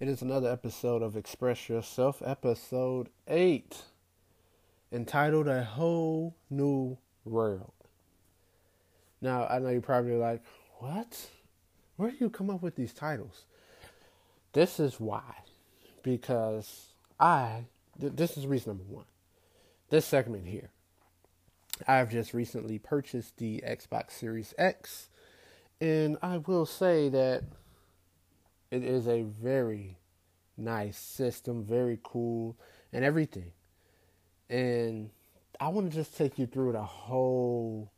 It is another episode of Express Yourself, episode 8, entitled A Whole New World. Now, I know you're probably like, what? Where do you come up with these titles? This is why. Because I, th- this is reason number one. This segment here. I've just recently purchased the Xbox Series X, and I will say that it is a very nice system, very cool, and everything. And I want to just take you through the whole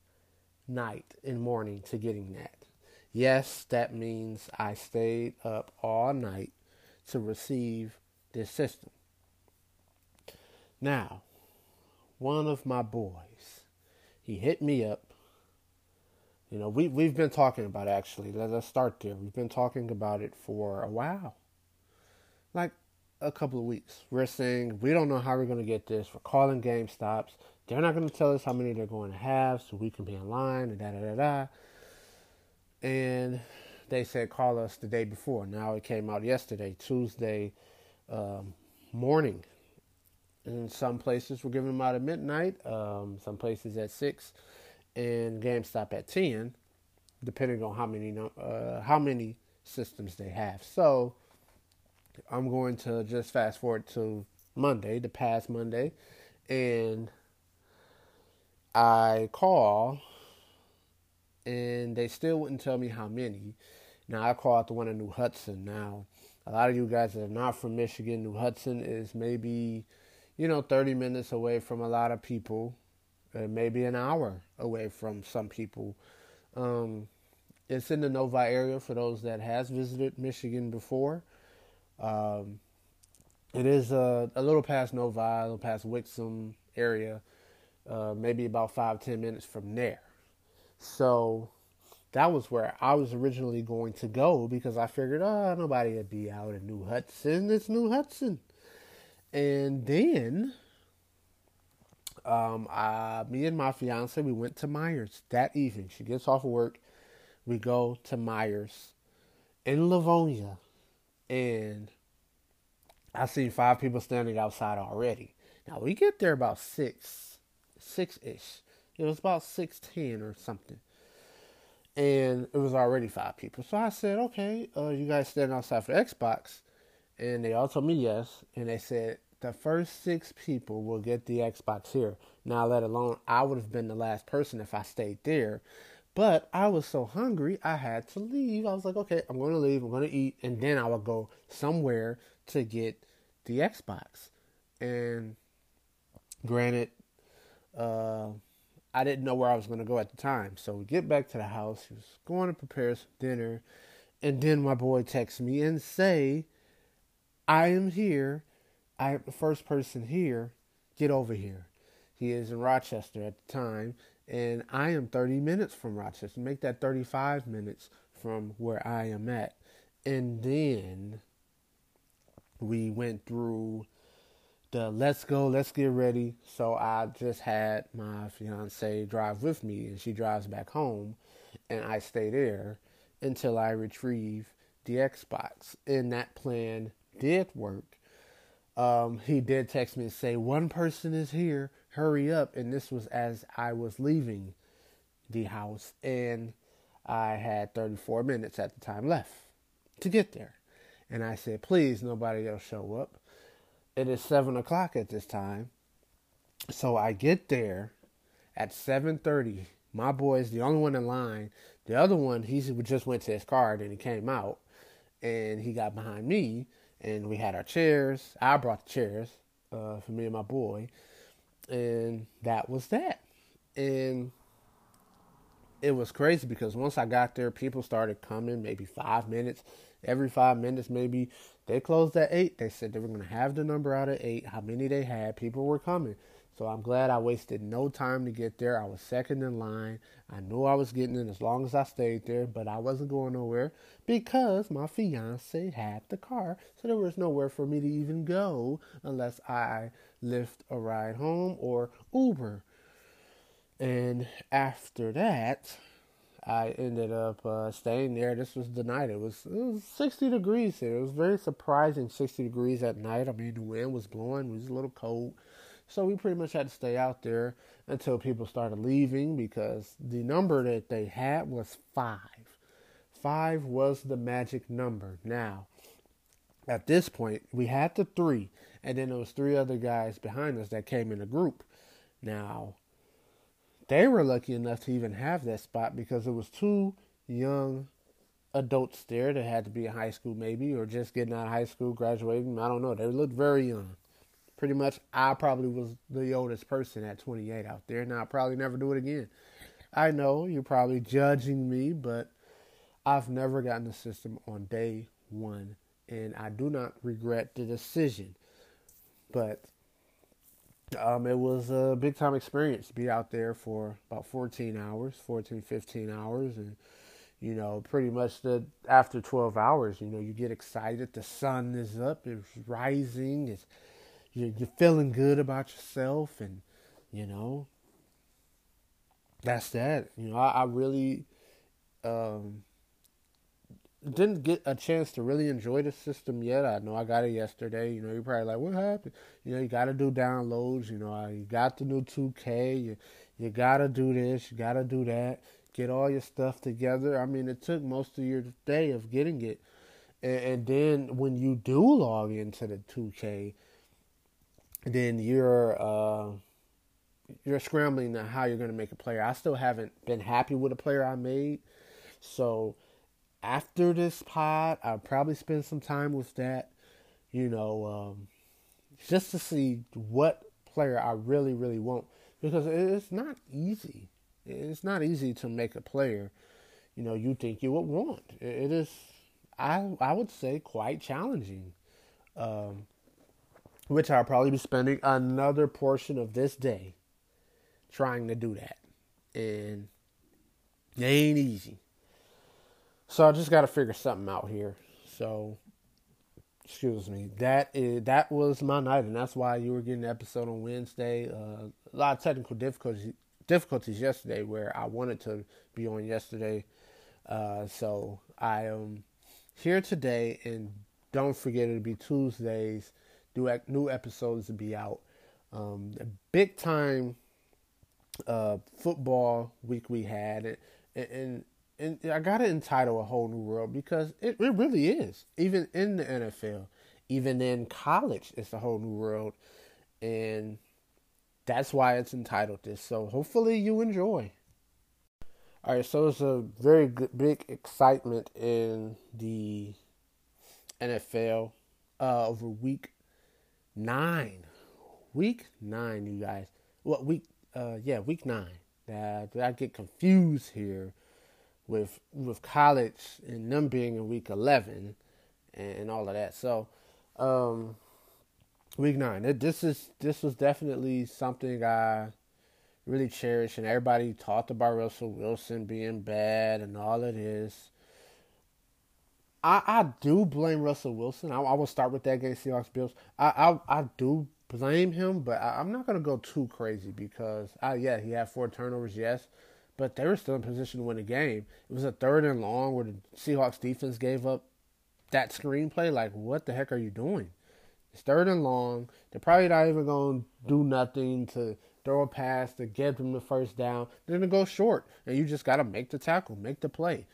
night and morning to getting that. Yes, that means I stayed up all night to receive this system. Now, one of my boys, he hit me up you know, we we've been talking about it actually. Let us start there. We've been talking about it for a while, like a couple of weeks. We're saying we don't know how we're going to get this. We're calling GameStops. They're not going to tell us how many they're going to have, so we can be in line and da da da da. And they said call us the day before. Now it came out yesterday, Tuesday um, morning. In some places, we're giving them out at midnight. Um, some places at six and GameStop at 10, depending on how many uh, how many systems they have. So I'm going to just fast forward to Monday, the past Monday, and I call, and they still wouldn't tell me how many. Now I called the one in New Hudson. Now a lot of you guys that are not from Michigan, New Hudson is maybe you know 30 minutes away from a lot of people uh, maybe an hour away from some people. Um, it's in the Novi area for those that has visited Michigan before. Um, it is a, a, little past Novi, a little past Wixom area, uh, maybe about five ten minutes from there. So that was where I was originally going to go because I figured, oh, nobody would be out in New Hudson. It's New Hudson. And then um, me and my fiance, we went to Meijer's that evening. She gets off of work. We go to Meijer's in Livonia, and I see five people standing outside already. Now we get there about six, six ish. It was about six ten or something, and it was already five people. So I said, "Okay, uh, you guys stand outside for Xbox?" And they all told me yes, and they said the first six people will get the Xbox here. Now, let alone, I would have been the last person if I stayed there. But I was so hungry, I had to leave. I was like, okay, I'm going to leave, I'm going to eat, and then I will go somewhere to get the Xbox. And granted, uh, I didn't know where I was going to go at the time. So we get back to the house. He was going to prepare some dinner. And then my boy texts me and say, I am here I the first person here. Get over here. He is in Rochester at the time, and I am 30 minutes from Rochester. Make that 35 minutes from where I am at. And then we went through the let's go, let's get ready. So I just had my fiance drive with me, and she drives back home, and I stay there until I retrieve the Xbox. And that plan did work um, he did text me and say, One person is here, hurry up. And this was as I was leaving the house, and I had 34 minutes at the time left to get there. And I said, Please, nobody else show up. It is 7 o'clock at this time. So I get there at 7.30. My boy is the only one in line. The other one, he just went to his car and he came out and he got behind me and we had our chairs. I brought the chairs uh, for me and my boy, and that was that. And it was crazy because once I got there, people started coming. Maybe five minutes, every five minutes, maybe they closed at eight. They said they were going to have the number out at eight. How many they had? People were coming. So I'm glad I wasted no time to get there. I was second in line. I knew I was getting in as long as I stayed there, but I wasn't going nowhere because my fiance had the car. So there was nowhere for me to even go unless I Lyft a ride home or Uber. And after that, I ended up uh, staying there. This was the night. It was, it was 60 degrees here. It was very surprising 60 degrees at night. I mean, the wind was blowing. It was a little cold. So we pretty much had to stay out there until people started leaving because the number that they had was five. Five was the magic number. Now, at this point, we had the three, and then there was three other guys behind us that came in a group. Now, they were lucky enough to even have that spot because it was two young adults there that had to be in high school maybe or just getting out of high school, graduating. I don't know. They looked very young. Pretty much, I probably was the oldest person at 28 out there, and I'll probably never do it again. I know you're probably judging me, but I've never gotten the system on day one, and I do not regret the decision. But um, it was a big time experience to be out there for about 14 hours, 14, 15 hours. And, you know, pretty much the after 12 hours, you know, you get excited. The sun is up, it's rising, it's, you're, you're feeling good about yourself. And, you know, that's that. You know, I, I really, um, didn't get a chance to really enjoy the system yet. I know I got it yesterday. You know, you're probably like, what happened? You know, you got to do downloads. You know, you got the new 2K. You, you got to do this. You got to do that. Get all your stuff together. I mean, it took most of your day of getting it. And, and then when you do log into the 2K, then you're uh, you're scrambling to how you're going to make a player. I still haven't been happy with a player I made. So after this pod, I'll probably spend some time with that, you know, um, just to see what player I really, really want. Because it's not easy. It's not easy to make a player, you know, you think you would want. It is, I, I would say, quite challenging. Um, which I'll probably be spending another portion of this day trying to do that. And it ain't easy. So I just got to figure something out here. So, excuse me. That is that was my night, and that's why you were getting the episode on Wednesday. Uh, a lot of technical difficulties difficulties yesterday, where I wanted to be on yesterday. Uh, so I am here today, and don't forget it'll be Tuesdays. New new episodes to be out. Um, big time uh, football week we had, and, and and I gotta entitle a whole new world because it, it really is. Even in the NFL, even in college, it's a whole new world, and that's why it's entitled this. So hopefully you enjoy. All right, so it's a very good, big excitement in the NFL uh, over week nine. Week nine, you guys. What week? Uh, yeah, week nine. Uh, I get confused here with with college and them being in week 11 and, all of that. So, um, week nine. This is this was definitely something I really cherish, and everybody talked about Russell Wilson being bad and all of this. I I do blame Russell Wilson. I, I will start with that against Seahawks Bills. I I, I do blame him, but I, am not gonna go too crazy because I yeah he had four turnovers, yes, but they were still in position to win the game. It was a third and long where the Seahawks defense gave up that screen play. Like, what the heck are you doing? It's third and long. They're probably not even going to do nothing to throw a pass to get them the first down. They're going to go short, and you just got to make the tackle, make the play.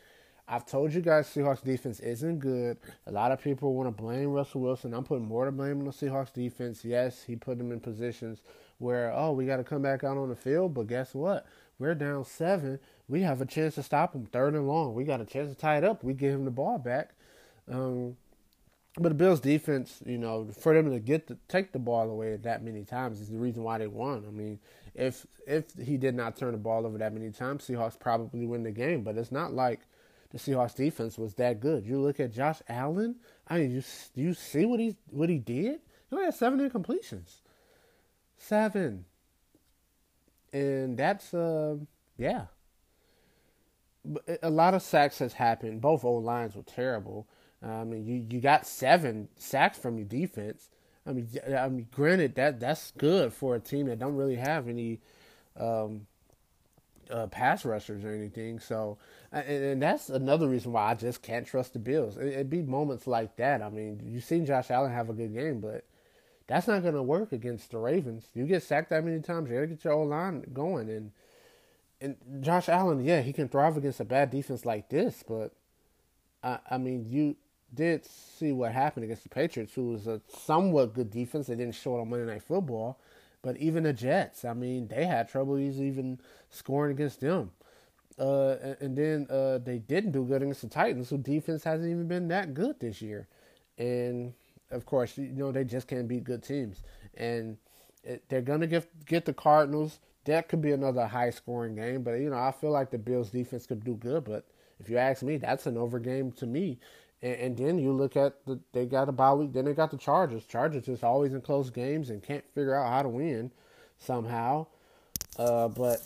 I've told you guys Seahawks defense isn't good. A lot of people want to blame Russell Wilson. I'm putting more to blame on the Seahawks defense. Yes, he put them in positions where, oh, we got to come back out on the field, but guess what? We're down seven. We have a chance to stop him third and long. We got a chance to tie it up. We give him the ball back. Um, but the Bills' defense, you know, for them to get to take the ball away that many times is the reason why they won. I mean, if if he did not turn the ball over that many times, Seahawks probably win the game. But it's not like the Seahawks defense was that good. You look at Josh Allen. I mean, you you see what he what he did. He only had seven incompletions. Seven and that's uh yeah. A lot of sacks has happened. Both O-lines were terrible. I mean, you you got seven sacks from your defense. I mean, I mean, granted that that's good for a team that don't really have any um, uh, pass rushers or anything. So, and, and, that's another reason why I just can't trust the Bills. It, would be moments like that. I mean, you've seen Josh Allen have a good game, but that's not going to work against the Ravens. You get sacked that many times, you got to get your O-line going. And and Josh Allen, yeah, he can thrive against a bad defense like this, but I, I mean, you did see what happened against the Patriots, who was a somewhat good defense. They didn't show it on Monday Night Football, but even the Jets, I mean, they had trouble even scoring against them. Uh, and, and, then uh, they didn't do good against the Titans, who defense hasn't even been that good this year. And of course, you know they just can't beat good teams, and it, they're gonna get get the Cardinals. That could be another high scoring game, but you know I feel like the Bills defense could do good. But if you ask me, that's an over game to me. And, and then you look at the they got a bye week. Then they got the Chargers. Chargers is always in close games and can't figure out how to win somehow. Uh, but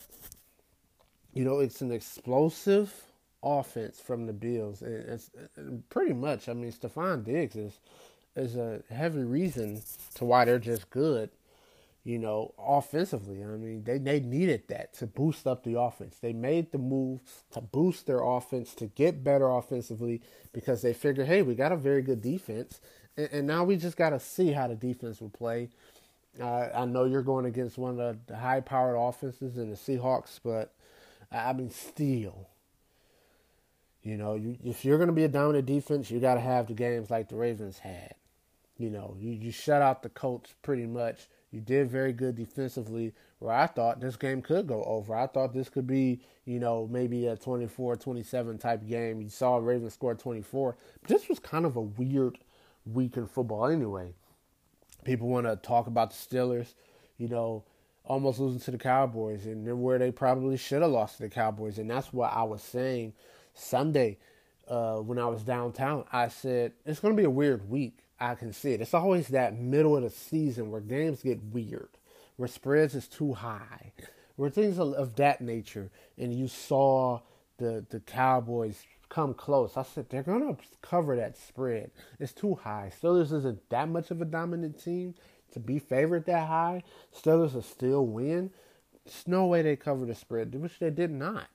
you know it's an explosive offense from the Bills, it's pretty much. I mean, Stefon Diggs is is a heavy reason to why they're just good you know, offensively. I mean, they, they needed that to boost up the offense. They made the move to boost their offense, to get better offensively, because they figured, hey, we got a very good defense. And, and now we just got to see how the defense will play. Uh, I know you're going against one of the high powered offenses in the Seahawks, but I mean, still. You know, you, if you're going to be a dominant defense, you got to have the games like the Ravens had. You know, you, you shut out the Colts pretty much you did very good defensively, where I thought this game could go over. I thought this could be, you know, maybe a 24 27 type game. You saw Ravens score 24. But this was kind of a weird week in football anyway. People want to talk about the Steelers, you know, almost losing to the Cowboys, and where they probably should have lost to the Cowboys. And that's what I was saying Sunday uh, when I was downtown. I said, it's going to be a weird week. I can see it. It's always that middle of the season where games get weird, where spreads is too high, where things of that nature. And you saw the the Cowboys come close. I said they're gonna cover that spread. It's too high. Steelers isn't that much of a dominant team to be favored that high. Steelers will still win. There's no way they cover the spread, which they did not.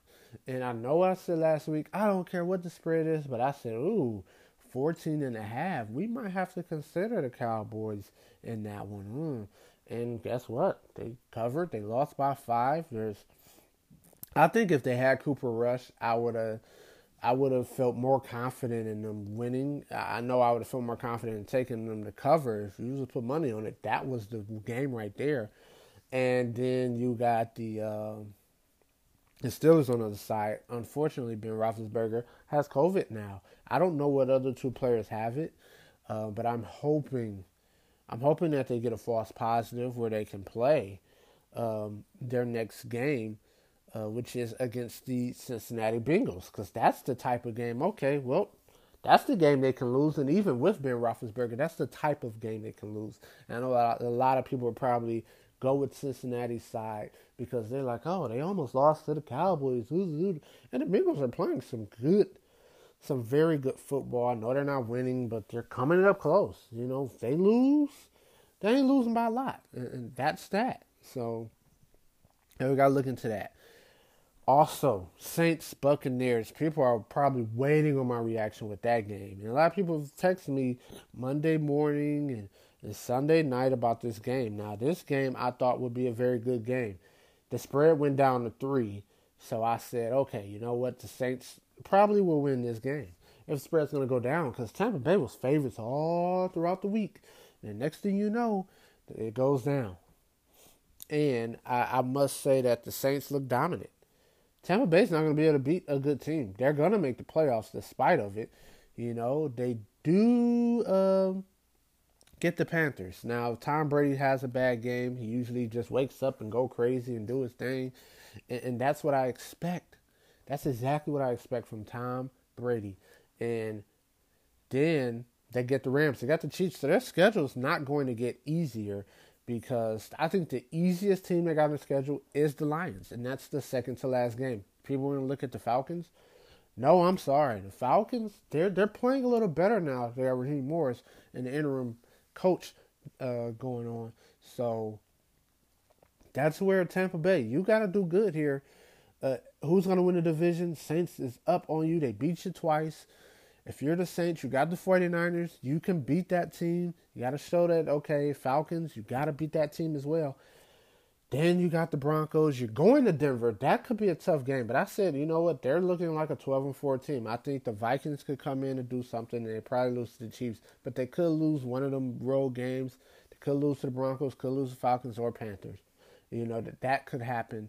And I know I said last week, I don't care what the spread is, but I said, ooh, 14 and a half, we might have to consider the Cowboys in that one. Mm. And guess what? They covered. They lost by five. There's, I think if they had Cooper Rush, I would have, I would have felt more confident in them winning. I know I would have felt more confident in taking them to cover. If you just put money on it, that was the game right there. And then you got the. Uh, the Steelers on the other side, unfortunately, Ben Roethlisberger has COVID now. I don't know what other two players have it, uh, but I'm hoping, I'm hoping that they get a false positive where they can play um, their next game, uh, which is against the Cincinnati Bengals, because that's the type of game. Okay, well, that's the game they can lose, and even with Ben Roethlisberger, that's the type of game they can lose. And I know a lot of people are probably go with Cincinnati's side because they're like, oh, they almost lost to the Cowboys. And the Bengals are playing some good, some very good football. I know they're not winning, but they're coming up close. You know, if they lose, they ain't losing by a lot. And that's that. So, we got to look into that. Also, Saints Buccaneers. People are probably waiting on my reaction with that game. And a lot of people texted me Monday morning and and Sunday night about this game. Now, this game I thought would be a very good game. The spread went down to three, so I said, okay, you know what? The Saints probably will win this game. If spread's going to go down, because Tampa Bay was favorites all throughout the week. And next thing you know, it goes down. And I, I must say that the Saints look dominant. Tampa Bay's not going to be able to beat a good team. They're going to make the playoffs despite of it. You know, they do. Um, get the Panthers. Now, Tom Brady has a bad game. He usually just wakes up and go crazy and do his thing, and, and that's what I expect. That's exactly what I expect from Tom Brady. And then they get the Rams. They got the Chiefs. So their schedule is not going to get easier because I think the easiest team they got on the schedule is the Lions, and that's the second to last game. People want to look at the Falcons. No, I'm sorry. The Falcons, they're they're playing a little better now. They got Raheem Morris in the interim coach uh, going on. So that's where Tampa Bay, you got to do good here Uh, who's going to win the division? Saints is up on you. They beat you twice. If you're the Saints, you got the 49ers. You can beat that team. You got to show that, okay, Falcons, you got to beat that team as well. Then you got the Broncos. You're going to Denver. That could be a tough game. But I said, you know what? They're looking like a 12 and 4 team. I think the Vikings could come in and do something, and they probably lose to the Chiefs. But they could lose one of them road games. They could lose to the Broncos, could lose to Falcons or Panthers. You know, that that could happen.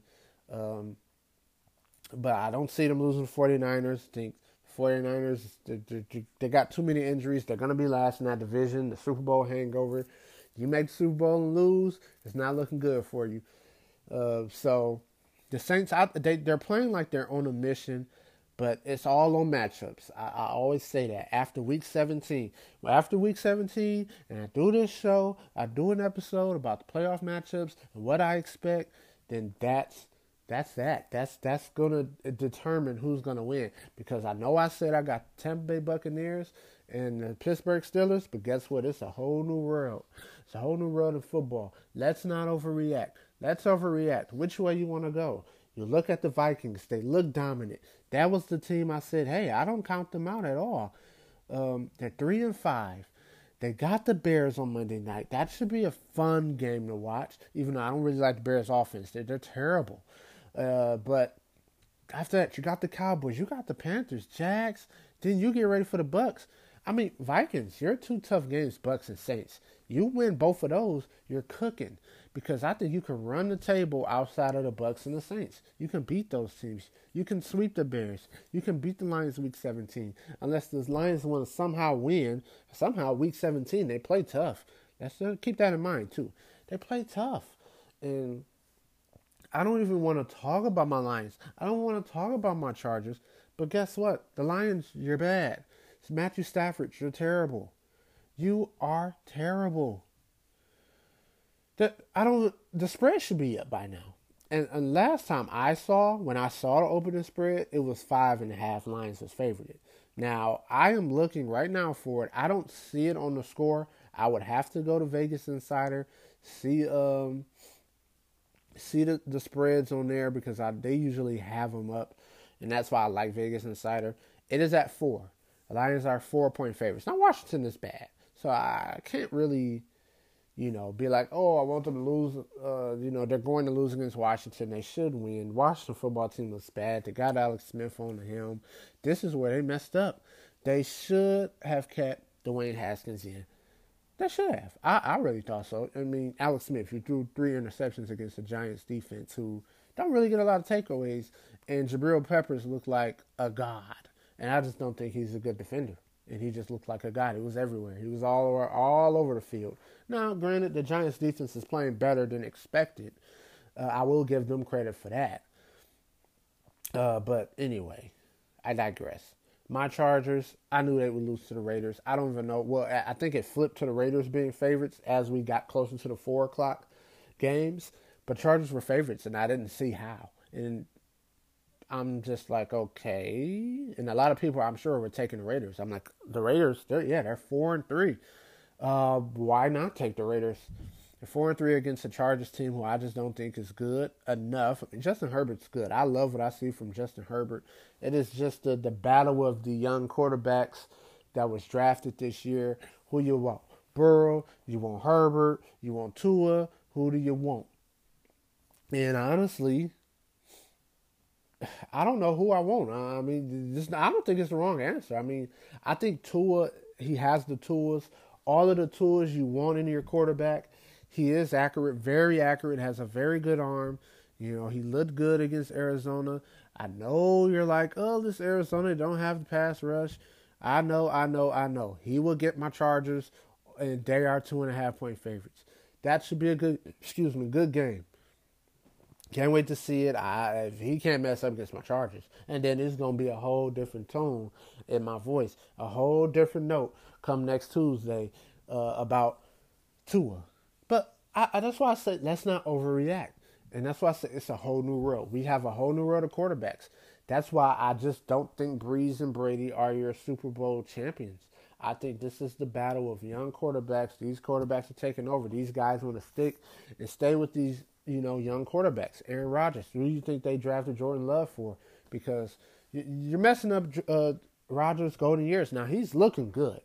Um, but I don't see them losing the 49ers. I think 49ers, they, they, they got too many injuries. They're going to be last in that division. The Super Bowl hangover. You make the Super Bowl and lose, it's not looking good for you. Uh, so the Saints, they, they're playing like they're on a mission, but it's all on matchups. I, I always say that after week 17. Well, After week 17, and I do this show, I do an episode about the playoff matchups and what I expect, then that's that's that. That's that's gonna determine who's gonna win. Because I know I said I got Tampa Bay Buccaneers and the Pittsburgh Steelers, but guess what? It's a whole new world. It's a whole new world of football. Let's not overreact. Let's overreact. Which way you want to go? You look at the Vikings. They look dominant. That was the team I said, hey, I don't count them out at all. Um, they're three and five. They got the Bears on Monday night. That should be a fun game to watch. Even though I don't really like the Bears' offense, they're, they're terrible. Uh, but after that, you got the Cowboys, you got the Panthers, Jags. Then you get ready for the Bucks. I mean, Vikings, you're two tough games, Bucks and Saints. You win both of those, you're cooking. Because I think you can run the table outside of the Bucks and the Saints. You can beat those teams. You can sweep the Bears. You can beat the Lions week 17. Unless the Lions want to somehow win. Somehow week 17 they play tough. Let's uh, keep that in mind too. They play tough. And I don't even want to talk about my Lions. I don't want to talk about my Chargers. But guess what? The Lions, you're bad. It's Matthew Stafford, you're terrible. You are terrible. The I don't. The spread should be up by now. And, and last time I saw, when I saw the opening spread, it was five and a half Lions was favored. Now I am looking right now for it. I don't see it on the score. I would have to go to Vegas Insider, see um see the, the spreads on there because I they usually have them up, and that's why I like Vegas Insider. It is at four. The Lions are four point favorites. Now Washington is bad. So I can't really, you know, be like, oh, I want them to lose. Uh, you know, they're going to lose against Washington. They should win. Washington football team was bad. They got Alex Smith on the helm. This is where they messed up. They should have kept Dwayne Haskins in. They should have. I, I really thought so. I mean, Alex Smith, you threw three interceptions against the Giants defense who don't really get a lot of takeaways. And Jabril Peppers looked like a god. And I just don't think he's a good defender and he just looked like a god. He was everywhere. He was all over, all over the field. Now, granted, the Giants' defense is playing better than expected. Uh, I will give them credit for that. Uh, but anyway, I digress. My Chargers, I knew they would lose to the Raiders. I don't even know. Well, I think it flipped to the Raiders being favorites as we got closer to the four o'clock games. But Chargers were favorites, and I didn't see how. And I'm just like, okay. And a lot of people, I'm sure, were taking the Raiders. I'm like, the Raiders, they're, yeah, they're four and three. Uh, why not take the Raiders? They're four and three against the Chargers team, who I just don't think is good enough. I mean, Justin Herbert's good. I love what I see from Justin Herbert. It is just the, the battle of the young quarterbacks that was drafted this year. Who you want? Burrow? You want Herbert? You want Tua? Who do you want? And honestly, I don't know who I want. I mean, this, I don't think it's the wrong answer. I mean, I think Tua, he has the tools, all of the tools you want in your quarterback. He is accurate, very accurate, has a very good arm. You know, he looked good against Arizona. I know you're like, oh, this Arizona don't have the pass rush. I know, I know, I know. He will get my Chargers, and they are two and a half point favorites. That should be a good, excuse me, good game. Can't wait to see it. I, if he can't mess up against my Chargers, and then it's gonna be a whole different tone in my voice, a whole different note come next Tuesday uh, about Tua. I, I, that's why I said let's not overreact, and that's why I said it's a whole new world. We have a whole new world of quarterbacks. That's why I just don't think Brees and Brady are your Super Bowl champions. I think this is the battle of young quarterbacks. These quarterbacks are taking over. These guys want to stick and stay with these you know, young quarterbacks. Aaron Rodgers. Who do you think they drafted Jordan Love for? Because you're messing up uh, Rodgers' golden years. Now he's looking good.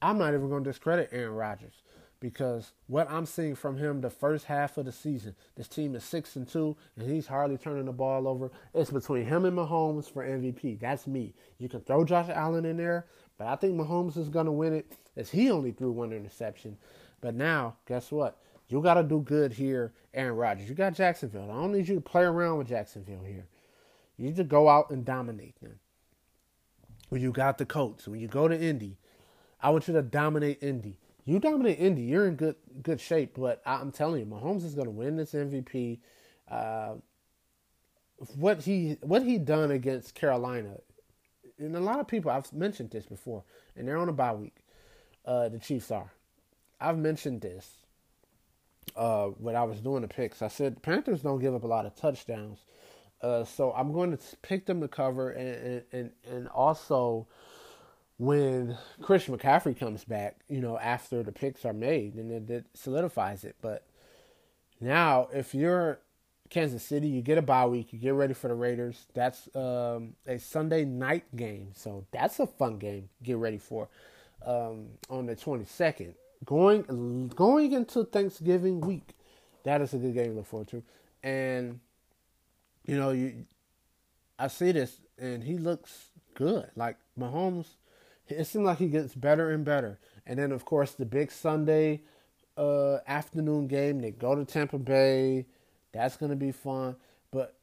I'm not even going to discredit Aaron Rodgers because what I'm seeing from him the first half of the season, this team is six and two, and he's hardly turning the ball over. It's between him and Mahomes for MVP. That's me. You can throw Josh Allen in there, but I think Mahomes is gonna win it, as he only threw one interception. But now, guess what? You got to do good here, Aaron Rodgers. You got Jacksonville. I don't need you to play around with Jacksonville here. You need to go out and dominate them. When you got the Colts, when you go to Indy, I want you to dominate Indy you dominate Indy, you're in good good shape. But I'm telling you, Mahomes is going to win this MVP. Uh, what he what he done against Carolina, and a lot of people I've mentioned this before, and they're on a bye week. Uh, the Chiefs are. I've mentioned this uh, when I was doing the picks. I said Panthers don't give up a lot of touchdowns, uh, so I'm going to pick them to cover, and and and also when Christian McCaffrey comes back, you know, after the picks are made, and it, it solidifies it. But now, if you're Kansas City, you get a bye week, you get ready for the Raiders. That's um, a Sunday night game, so that's a fun game. Get ready for um, on the 22nd. Going going into Thanksgiving week, that is a good game to look forward to. And you know, you I see this, and he looks good. Like Mahomes it seems like he gets better and better. And then, of course, the big Sunday uh, afternoon game, they go to Tampa Bay. That's going to be fun. But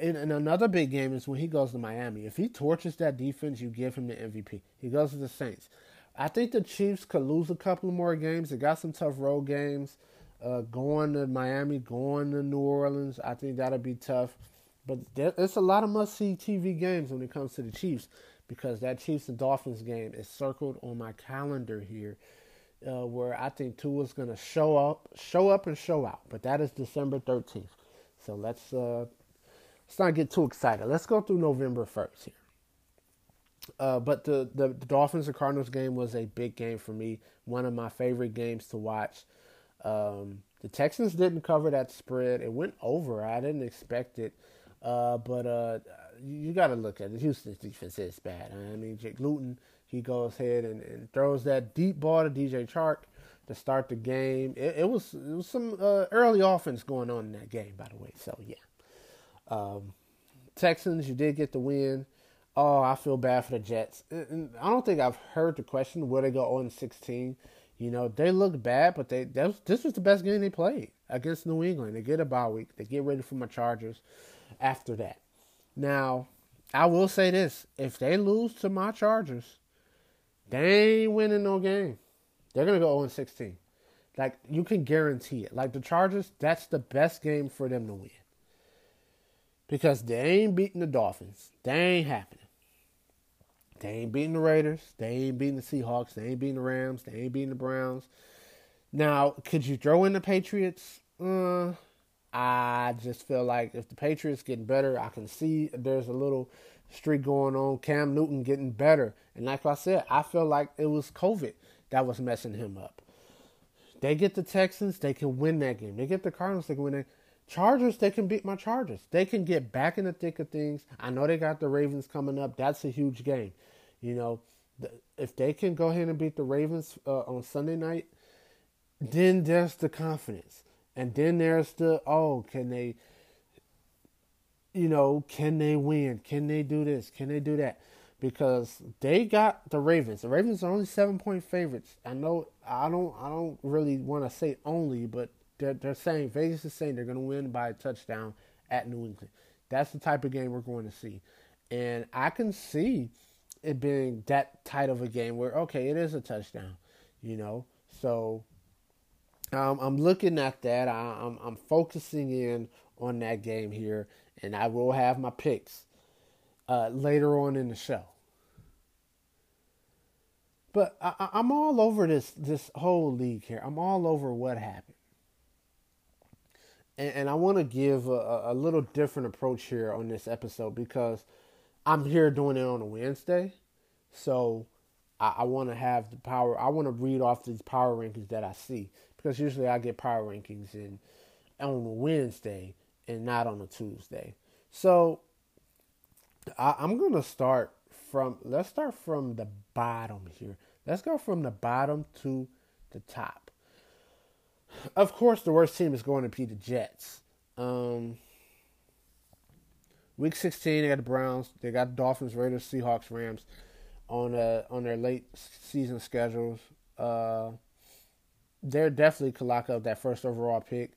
in, in, another big game is when he goes to Miami. If he torches that defense, you give him the MVP. He goes to the Saints. I think the Chiefs could lose a couple more games. They got some tough road games. Uh, going to Miami, going to New Orleans, I think that'll be tough. But there's a lot of must see TV games when it comes to the Chiefs because that Chiefs and Dolphins game is circled on my calendar here, uh, where I think Tua's going to show up, show up and show out. But that is December 13th. So let's uh, let's not get too excited. Let's go through November 1st here. Uh, but the, the, the Dolphins and Cardinals game was a big game for me. One of my favorite games to watch. Um, the Texans didn't cover that spread. It went over. I didn't expect it. Uh, but uh, you got to look at it. Houston's defense is bad. I mean, Jake Luton, he goes ahead and, and throws that deep ball to DJ Chark to start the game. It, it was it was some uh, early offense going on in that game, by the way. So yeah, um, Texans, you did get the win. Oh, I feel bad for the Jets. And I don't think I've heard the question where they go on 16. You know, they look bad, but they was, this was the best game they played against New England. They get a bye week. They get ready for my Chargers after that. Now, I will say this: if they lose to my Chargers, they ain't winning no game. They're gonna go 0 16. Like you can guarantee it. Like the Chargers, that's the best game for them to win. Because they ain't beating the Dolphins. They ain't happening. They ain't beating the Raiders. They ain't beating the Seahawks. They ain't beating the Rams. They ain't beating the Browns. Now, could you throw in the Patriots? Uh, I just feel like if the Patriots getting better, I can see there's a little streak going on. Cam Newton getting better, and like I said, I feel like it was COVID that was messing him up. They get the Texans, they can win that game. They get the Cardinals, they can win that. Chargers, they can beat my Chargers. They can get back in the thick of things. I know they got the Ravens coming up. That's a huge game. You know, if they can go ahead and beat the Ravens uh, on Sunday night, then there's the confidence. And then there's the oh, can they you know, can they win? Can they do this? Can they do that? Because they got the Ravens. The Ravens are only seven point favorites. I know I don't I don't really want to say only, but they're they're saying Vegas is saying they're gonna win by a touchdown at New England. That's the type of game we're going to see. And I can see it being that tight of a game where okay, it is a touchdown, you know. So um, I'm looking at that. I, I'm I'm focusing in on that game here, and I will have my picks uh, later on in the show. But I, am all over this this whole league here. I'm all over what happened, and, and I want to give a, a little different approach here on this episode because I'm here doing it on a Wednesday, so I want to have the power. I want to read off these power rankings that I see because usually I get power rankings and on Wednesday and not on a Tuesday. So I, I'm gonna start from let's start from the bottom here. Let's go from the bottom to the top. Of course, the worst team is going to be the Jets. Um, week 16, they got the Browns. They got the Dolphins, Raiders, Seahawks, Rams on uh, on their late season schedules. Uh, they're definitely could lock up that first overall pick.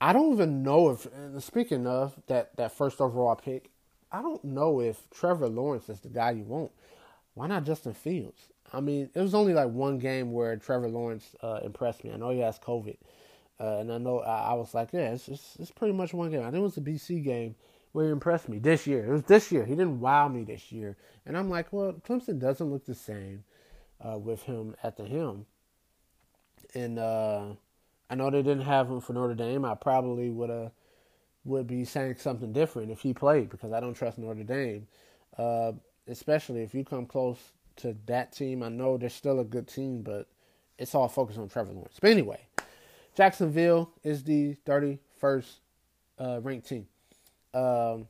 I don't even know if. Speaking of that, that first overall pick, I don't know if Trevor Lawrence is the guy you want. Why not Justin Fields? I mean, it was only like one game where Trevor Lawrence uh, impressed me. I know he has COVID, uh, and I know I, I, was like, yeah, it's, it's, it's pretty much one game. I think it was the BC game where he impressed me this year. It was this year. He didn't wow me this year, and I'm like, well, Clemson doesn't look the same uh, with him at the helm, and uh, I know they didn't have him for Notre Dame. I probably would have would be saying something different if he played because I don't trust Notre Dame, uh, especially if you come close to that team. I know they're still a good team, but it's all focused on Trevor Lawrence. But anyway, Jacksonville is the 31st uh, ranked team. Um,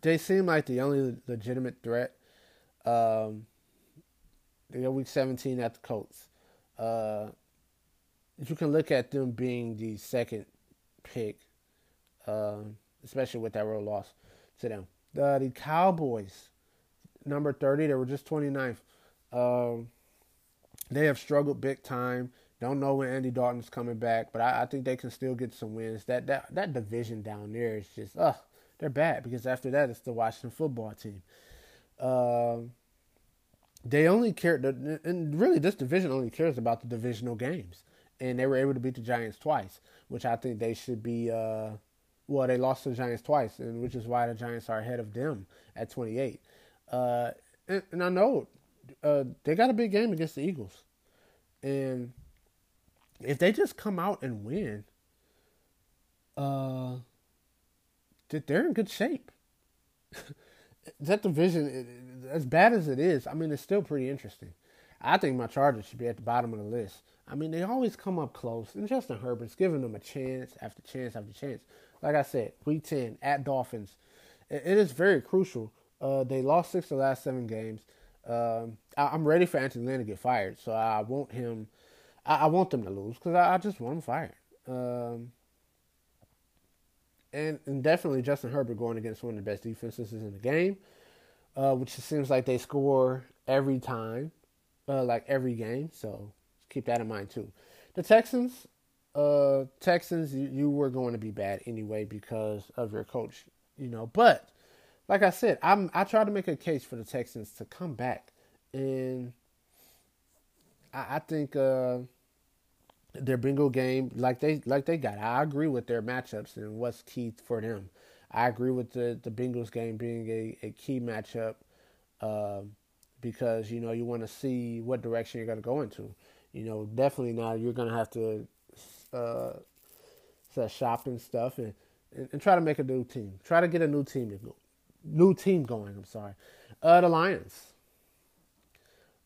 they seem like the only legitimate threat. Um, they got week 17 at the Colts. Uh, you can look at them being the second pick, uh, especially with that road loss to them. The, the Cowboys number 30. They were just 29th. Um, they have struggled big time. Don't know when Andy Dalton's coming back, but I, I, think they can still get some wins. That that that division down there is just ugh, they're bad because after that it's the Washington football team. Um, they only care, and really this division only cares about the divisional games, and they were able to beat the Giants twice, which I think they should be. Uh, well, they lost to the Giants twice, and which is why the Giants are ahead of them at 28. Uh, and, and, I know uh, they got a big game against the Eagles, and if they just come out and win, uh, they're in good shape. that division, as bad as it is, I mean, it's still pretty interesting. I think my Chargers should be at the bottom of the list. I mean, they always come up close, and Justin Herbert's giving them a chance after chance after chance. Like I said, week 10 at Dolphins, it is very crucial uh, they lost six of the last seven games. Um, I, am ready for Anthony Lynn to get fired, so I want him. I, I want them to lose because I, I, just want him fired. Um, and, and definitely Justin Herbert going against one of the best defenses in the game, uh, which seems like they score every time, uh, like every game. So keep that in mind too. The Texans, uh, Texans, you, you were going to be bad anyway because of your coach, you know. But like I said, I'm I try to make a case for the Texans to come back, and I, I think uh, their bingo game, like they like they got. I agree with their matchups and what's key for them. I agree with the the Bengals game being a, a key matchup uh, because you know you want to see what direction you're going to go into. You know, definitely now you're going to have to uh, set shop and stuff and, and, and try to make a new team. Try to get a new team new team going. I'm sorry, uh, the Lions.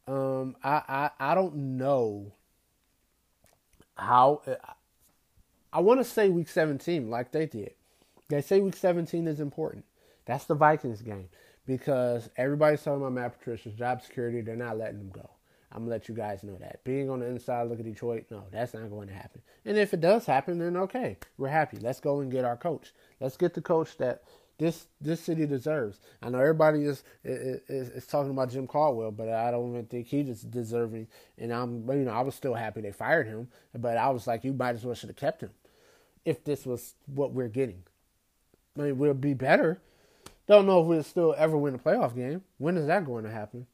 Um, I, I I don't know how. I want to say week 17 like they did. They say week 17 is important. That's the Vikings game because everybody's talking about Matt Patricia's job security. They're not letting him go. I'm gonna let you guys know that. Being on the inside, look at Detroit. No, that's not going to happen. And if it does happen, then okay, we're happy. Let's go and get our coach. Let's get the coach that this this city deserves. I know everybody is, is is, talking about Jim Caldwell, but I don't even think he's deserving. And I'm you know I was still happy they fired him, but I was like, you might as well should have kept him if this was what we're getting. I mean, we'll be better. Don't know if we'll still ever win a playoff game. When is that going to happen?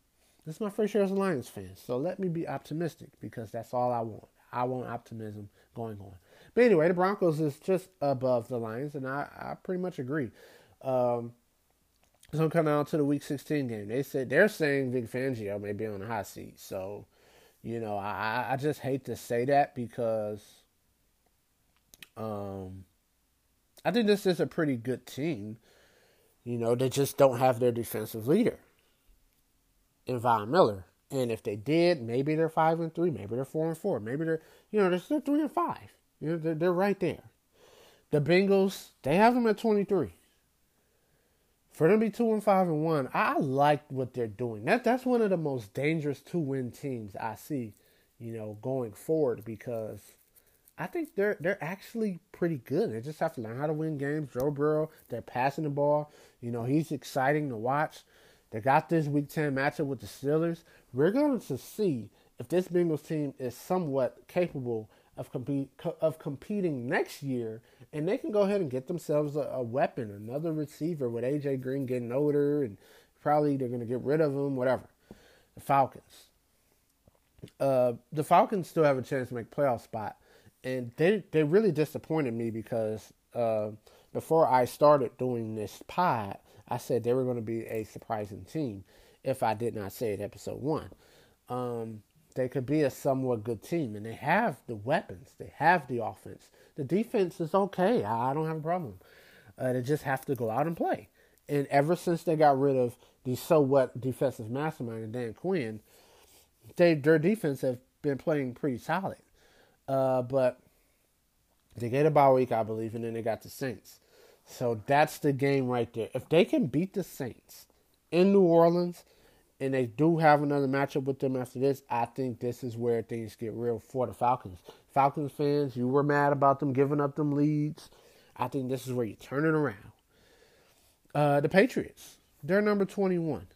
This is my first year as a Lions fan, so let me be optimistic because that's all I want. I want optimism going on. But anyway, the Broncos is just above the Lions, and I, I pretty much agree. Um, so come out to the Week 16 game. They said they're saying Vic Fangio may be on the hot seat. So, you know, I I just hate to say that because, um, I think this is a pretty good team. You know, they just don't have their defensive leader in Von Miller. And if they did, maybe they're five and three, maybe they're four and four, maybe they're you know they're still three and five. You know, they're, they're right there. The Bengals, they have them at 23. For them to be two and five and one, I like what they're doing. That that's one of the most dangerous two win teams I see, you know, going forward because I think they're they're actually pretty good. They just have to learn how to win games. Joe Burrow, they're passing the ball. You know, he's exciting to watch. They got this Week Ten matchup with the Steelers. We're going to see if this Bengals team is somewhat capable of compete of competing next year, and they can go ahead and get themselves a, a weapon, another receiver with AJ Green getting older, and probably they're going to get rid of him, whatever. The Falcons. Uh, the Falcons still have a chance to make playoff spot, and they they really disappointed me because uh, before I started doing this pod, I said they were going to be a surprising team. If I did not say it, episode one. Um, they could be a somewhat good team, and they have the weapons, they have the offense. The defense is okay. I don't have a problem. Uh, they just have to go out and play. And ever since they got rid of the so what defensive mastermind and Dan Quinn, they their defense have been playing pretty solid. Uh, but they get a bye week, I believe, and then they got the Saints. So that's the game right there. If they can beat the Saints in New Orleans, and they do have another matchup with them after this, I think this is where things get real for the Falcons. Falcons fans, you were mad about them giving up them leads. I think this is where you turn it around. Uh, the Patriots, they're number 21.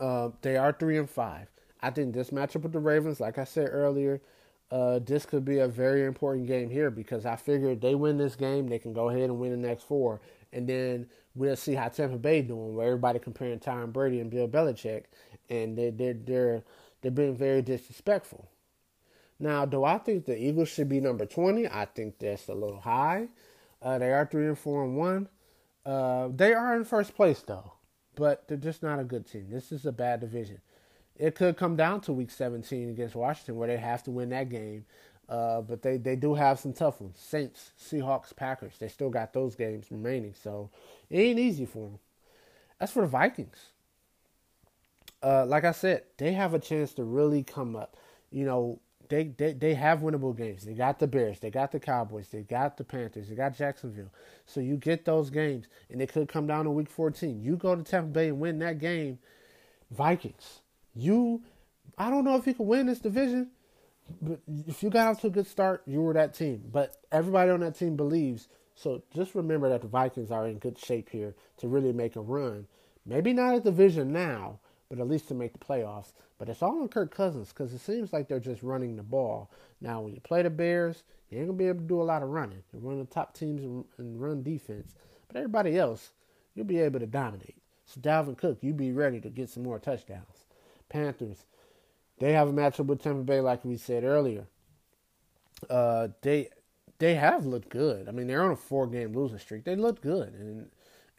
Uh, they are 3 and 5. I think this matchup with the Ravens, like I said earlier, uh, this could be a very important game here because I figure if they win this game, they can go ahead and win the next four. And then we'll see how Tampa Bay doing, where everybody comparing Tom Brady and Bill Belichick, and they're they're they're they're being very disrespectful. Now, do I think the Eagles should be number twenty? I think that's a little high. Uh, they are three and four and one. Uh, they are in first place though, but they're just not a good team. This is a bad division. It could come down to Week 17 against Washington, where they have to win that game. Uh, but they, they do have some tough ones. Saints, Seahawks, Packers. They still got those games remaining. So it ain't easy for them. As for the Vikings, uh, like I said, they have a chance to really come up. You know, they, they, they have winnable games. They got the Bears, they got the Cowboys, they got the Panthers, they got Jacksonville. So you get those games, and it could come down to week 14. You go to Tampa Bay and win that game, Vikings. You, I don't know if you can win this division, if you got off to a good start, you were that team. But everybody on that team believes. So just remember that the Vikings are in good shape here to really make a run. Maybe not a division now, but at least to make the playoffs. But it's all on Kirk Cousins because it seems like they're just running the ball. Now, when you play the Bears, you ain't going to be able to do a lot of running. You're one of the top teams in run defense. But everybody else, you'll be able to dominate. So, Dalvin Cook, you be ready to get some more touchdowns. Panthers, they have a matchup with Tampa Bay, like we said earlier. Uh, they they have looked good. I mean, they're on a four game losing streak. They look good, and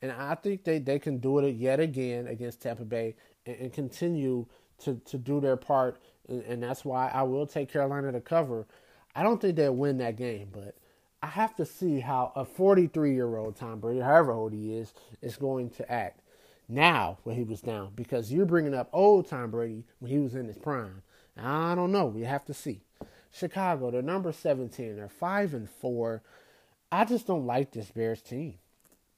and I think they, they can do it yet again against Tampa Bay and, and continue to, to do their part. And, and, that's why I will take Carolina to cover. I don't think they'll win that game, but I have to see how a 43 year old Tom Brady, however old he is, is going to act now when he was down because you're bringing up old Tom Brady when he was in his prime. I don't know. We have to see. Chicago, they're number 17. They're 5 and 4. I just don't like this Bears team.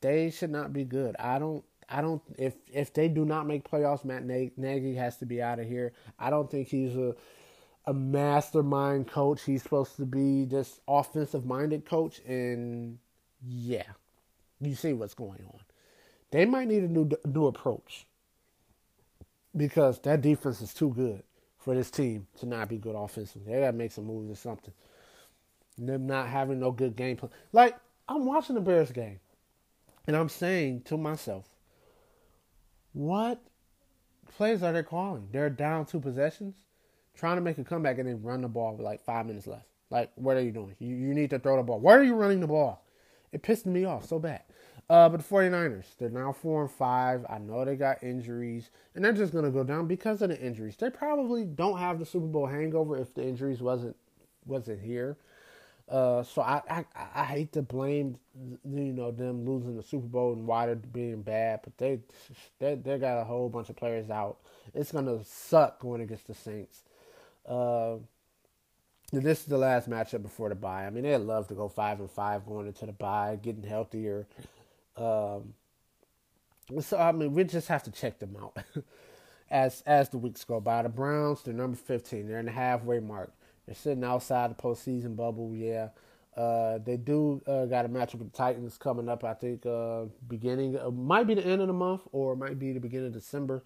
They should not be good. I don't I don't if if they do not make playoffs, Matt Nagy has to be out of here. I don't think he's a a mastermind coach. He's supposed to be this offensive minded coach and yeah. You see what's going on. They might need a new new approach because that defense is too good for this team to not be good offensively. They got to make some moves or something. Them not having no good game plan. Like I'm watching the Bears game, and I'm saying to myself, what plays are they calling? They're down two possessions, trying to make a comeback, and then run the ball with like five minutes left. Like, what are you doing? You, you need to throw the ball. Why are you running the ball? It pissed me off so bad. Uh, but the 49ers, they're now 4 and 5. I know they got injuries, and they're just to go down because of the injuries. They probably don't have the Super Bowl hangover if the injuries wasn't wasn't here. Uh, so I, I I hate to blame you know them losing the Super Bowl and why they're being bad, but they they they got a whole bunch of players out. It's gonna suck going against the Saints. Uh, this is the last matchup before the bye. I mean, they'd love to go five and five going into the bye, getting healthier. Um, so I mean, we just have to check them out as as the weeks go by. The Browns, they're number fifteen. They're in the halfway mark. They're sitting outside the postseason bubble. Yeah, uh, they do uh, got a matchup with the Titans coming up. I think uh, beginning uh, might be the end of the month or it might be the beginning of December.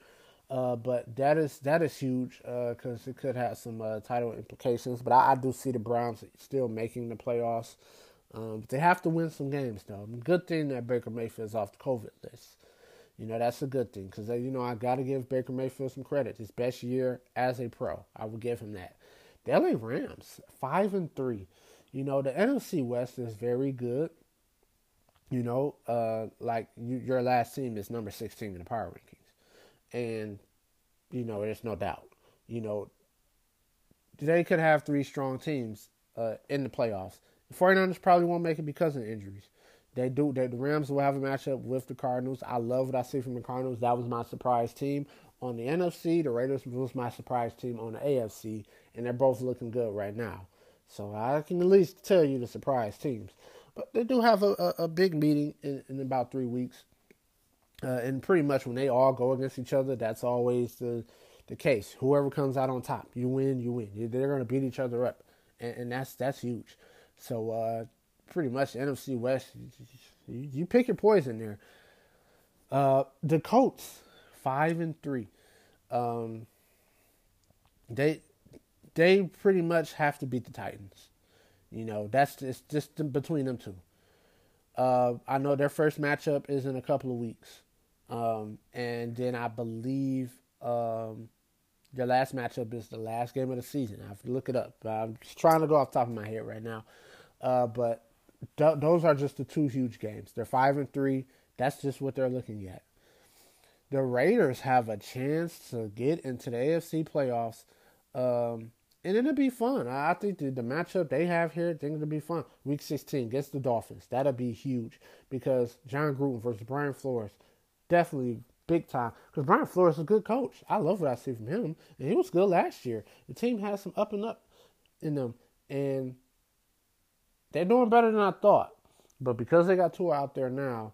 Uh, but that is that is huge because uh, it could have some title implications. But I, I, do see the Browns still making the playoffs. Um, but they have to win some games though. Good thing that Baker Mayfield is off the COVID list. You know that's a good thing because you know I got to give Baker Mayfield some credit. His best year as a pro, I will give him that. The LA Rams five and three. You know, the NFC West is very good. You know, uh, like you, your last team is number 16 in the power rankings. And, you know, there's no doubt. You know, they could have three strong teams uh, in the playoffs. The 49ers probably won't make it because of injuries. They do. The Rams will have a matchup with the Cardinals. I love what I see from the Cardinals. That was my surprise team on the NFC. The Raiders was my surprise team on the AFC, and they're both looking good right now. So I can at least tell you the surprise teams. But they do have a, a, a big meeting in, in, about three weeks. Uh, and pretty much when they all go against each other, that's always the the case. Whoever comes out on top, you win, you win. They're going to beat each other up, and, and, that's that's huge. So uh, pretty much NFC West, you, you pick your poison there. Uh, the Colts, five and three. Um, they they pretty much have to beat the Titans. You know, that's just, just between them two. Uh, I know their first matchup is in a couple of weeks. Um, and then I believe um, their last matchup is the last game of the season. I have to look it up. I'm just trying to go off top of my head right now. Uh, but th- those are just the two huge games. They're five and three. That's just what they're looking at. The Raiders have a chance to get into the AFC playoffs. Um, and it'll be fun. I think the, the matchup they have here, I think it'll be fun. Week 16 against the Dolphins. That'll be huge because Jon Gruden versus Brian Flores, definitely big time. Because Brian Flores is a good coach. I love what I see from him, and he was good last year. The team has some up and up in them, and they're doing better than I thought. But because they got two out there now,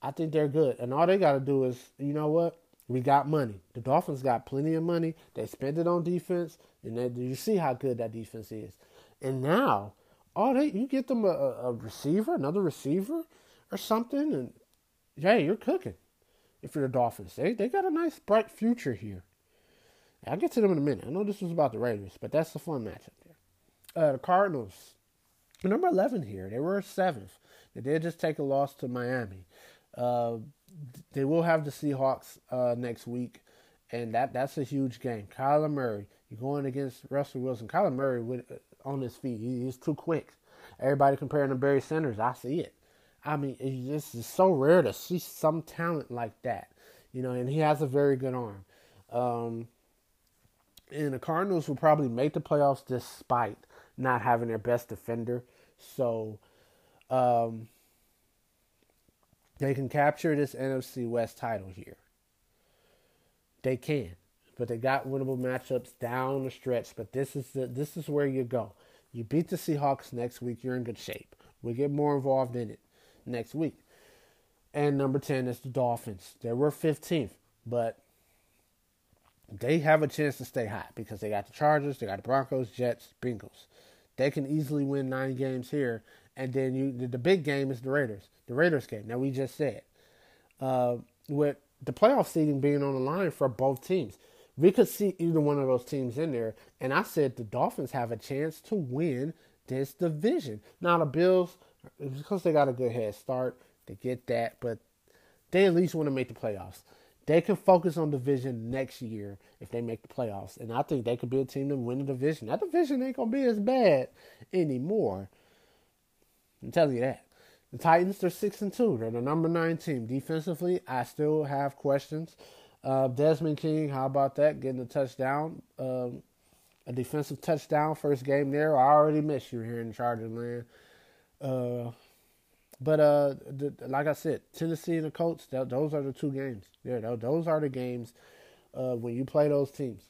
I think they're good. And all they got to do is, you know what? We got money. The Dolphins got plenty of money. They spent it on defense, and they, you see how good that defense is. And now, all they you get them a, a receiver, another receiver, or something, and hey, you're cooking. If you're the Dolphins, they they got a nice bright future here. I'll get to them in a minute. I know this was about the Raiders, but that's the fun matchup there. Uh, the Cardinals, number eleven here. They were seventh. They did just take a loss to Miami. Uh, they will have the Seahawks uh, next week, and that that's a huge game. Kyler Murray, you're going against Russell Wilson. Kyler Murray with, uh, on his feet, he, he's too quick. Everybody comparing to Barry Sanders, I see it. I mean, it's just so rare to see some talent like that, you know. And he has a very good arm. Um, and the Cardinals will probably make the playoffs despite not having their best defender. So, um, they can capture this NFC West title here. They can. But they got winnable matchups down the stretch. But this is the this is where you go. You beat the Seahawks next week, you're in good shape. We get more involved in it next week. And number 10 is the Dolphins. They were 15th, but they have a chance to stay hot because they got the Chargers, they got the Broncos, Jets, Bengals. They can easily win nine games here and then you the, big game is the Raiders, the Raiders game. Now we just said, uh, with the playoff seeding being on the line for both teams, we could see either one of those teams in there. And I said the Dolphins have a chance to win this division. Now the Bills, because they got a good head start, they get that, but they at least want to make the playoffs. They can focus on division next year if they make the playoffs, and I think they could be a team to win the division. That division ain't gonna be as bad anymore. I'm telling you that. The Titans, they're six and two. They're the number nine team. Defensively, I still have questions. Uh, Desmond King, how about that? Getting a touchdown, um, a defensive touchdown, first game there. I already miss you here in Charger land. Uh, but uh, the, like I said, Tennessee and the Colts, those are the two games. Yeah, those are the games uh, when you play those teams.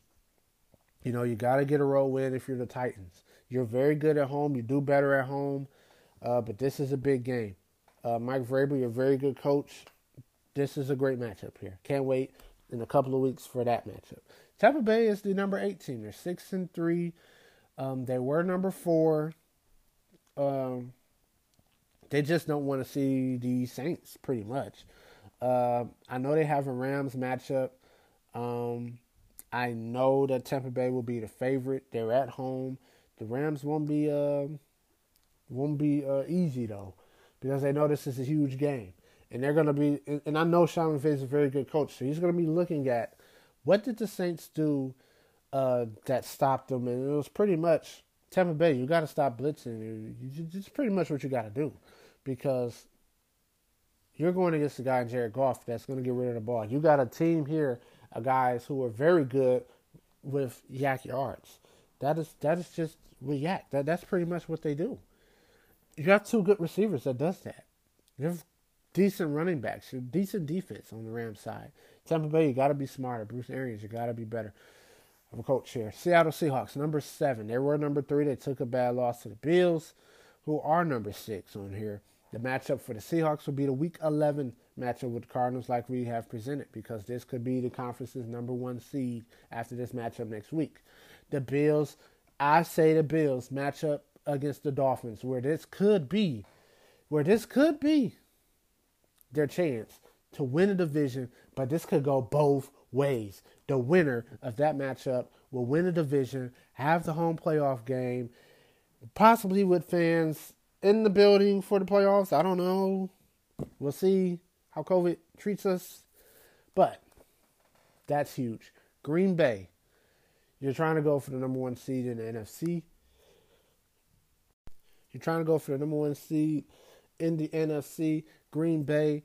You know, you got to get a road win if you're the Titans. You're very good at home. You do better at home. Uh, but this is a big game. Uh, Mike Vrabel, you're a very good coach. This is a great matchup here. Can't wait in a couple of weeks for that matchup. Tampa Bay is the number eight team. They're six and three. Um, they were number four. Um, they just don't want to see the Saints, pretty much. Uh, I know they have a Rams matchup. Um, I know that Tampa Bay will be the favorite. They're at home. The Rams won't be uh, won't be uh, easy though, because they know this is a huge game, and they're gonna be. And I know Sean McVay is a very good coach, so he's gonna be looking at what did the Saints do uh, that stopped them, and it was pretty much Tampa Bay. You got to stop blitzing. It's pretty much what you got to do, because you're going against a guy in Jared Goff that's going to get rid of the ball. You got a team here of guys who are very good with YAC yards. That is that is just with YAC. That that's pretty much what they do. You have two good receivers that does that. You have decent running backs, you have decent defense on the Rams side. Tampa Bay, you got to be smarter. Bruce Arians, you got to be better. I'm a coach here. Seattle Seahawks, number seven. They were number three. They took a bad loss to the Bills, who are number six on here. The matchup for the Seahawks will be the Week 11 matchup with the Cardinals, like we have presented, because this could be the conference's number one seed after this matchup next week. The Bills, I say the Bills matchup against the Dolphins, where this could be, where this could be their chance to win a division, but this could go both ways. The winner of that matchup will win a division, have the home playoff game, possibly with fans in the building for the playoffs. I don't know. We'll see how COVID treats us. But that's huge. Green Bay, you're trying to go for the number one seed in the NFC. You're trying to go for the number one seed in the NFC. Green Bay,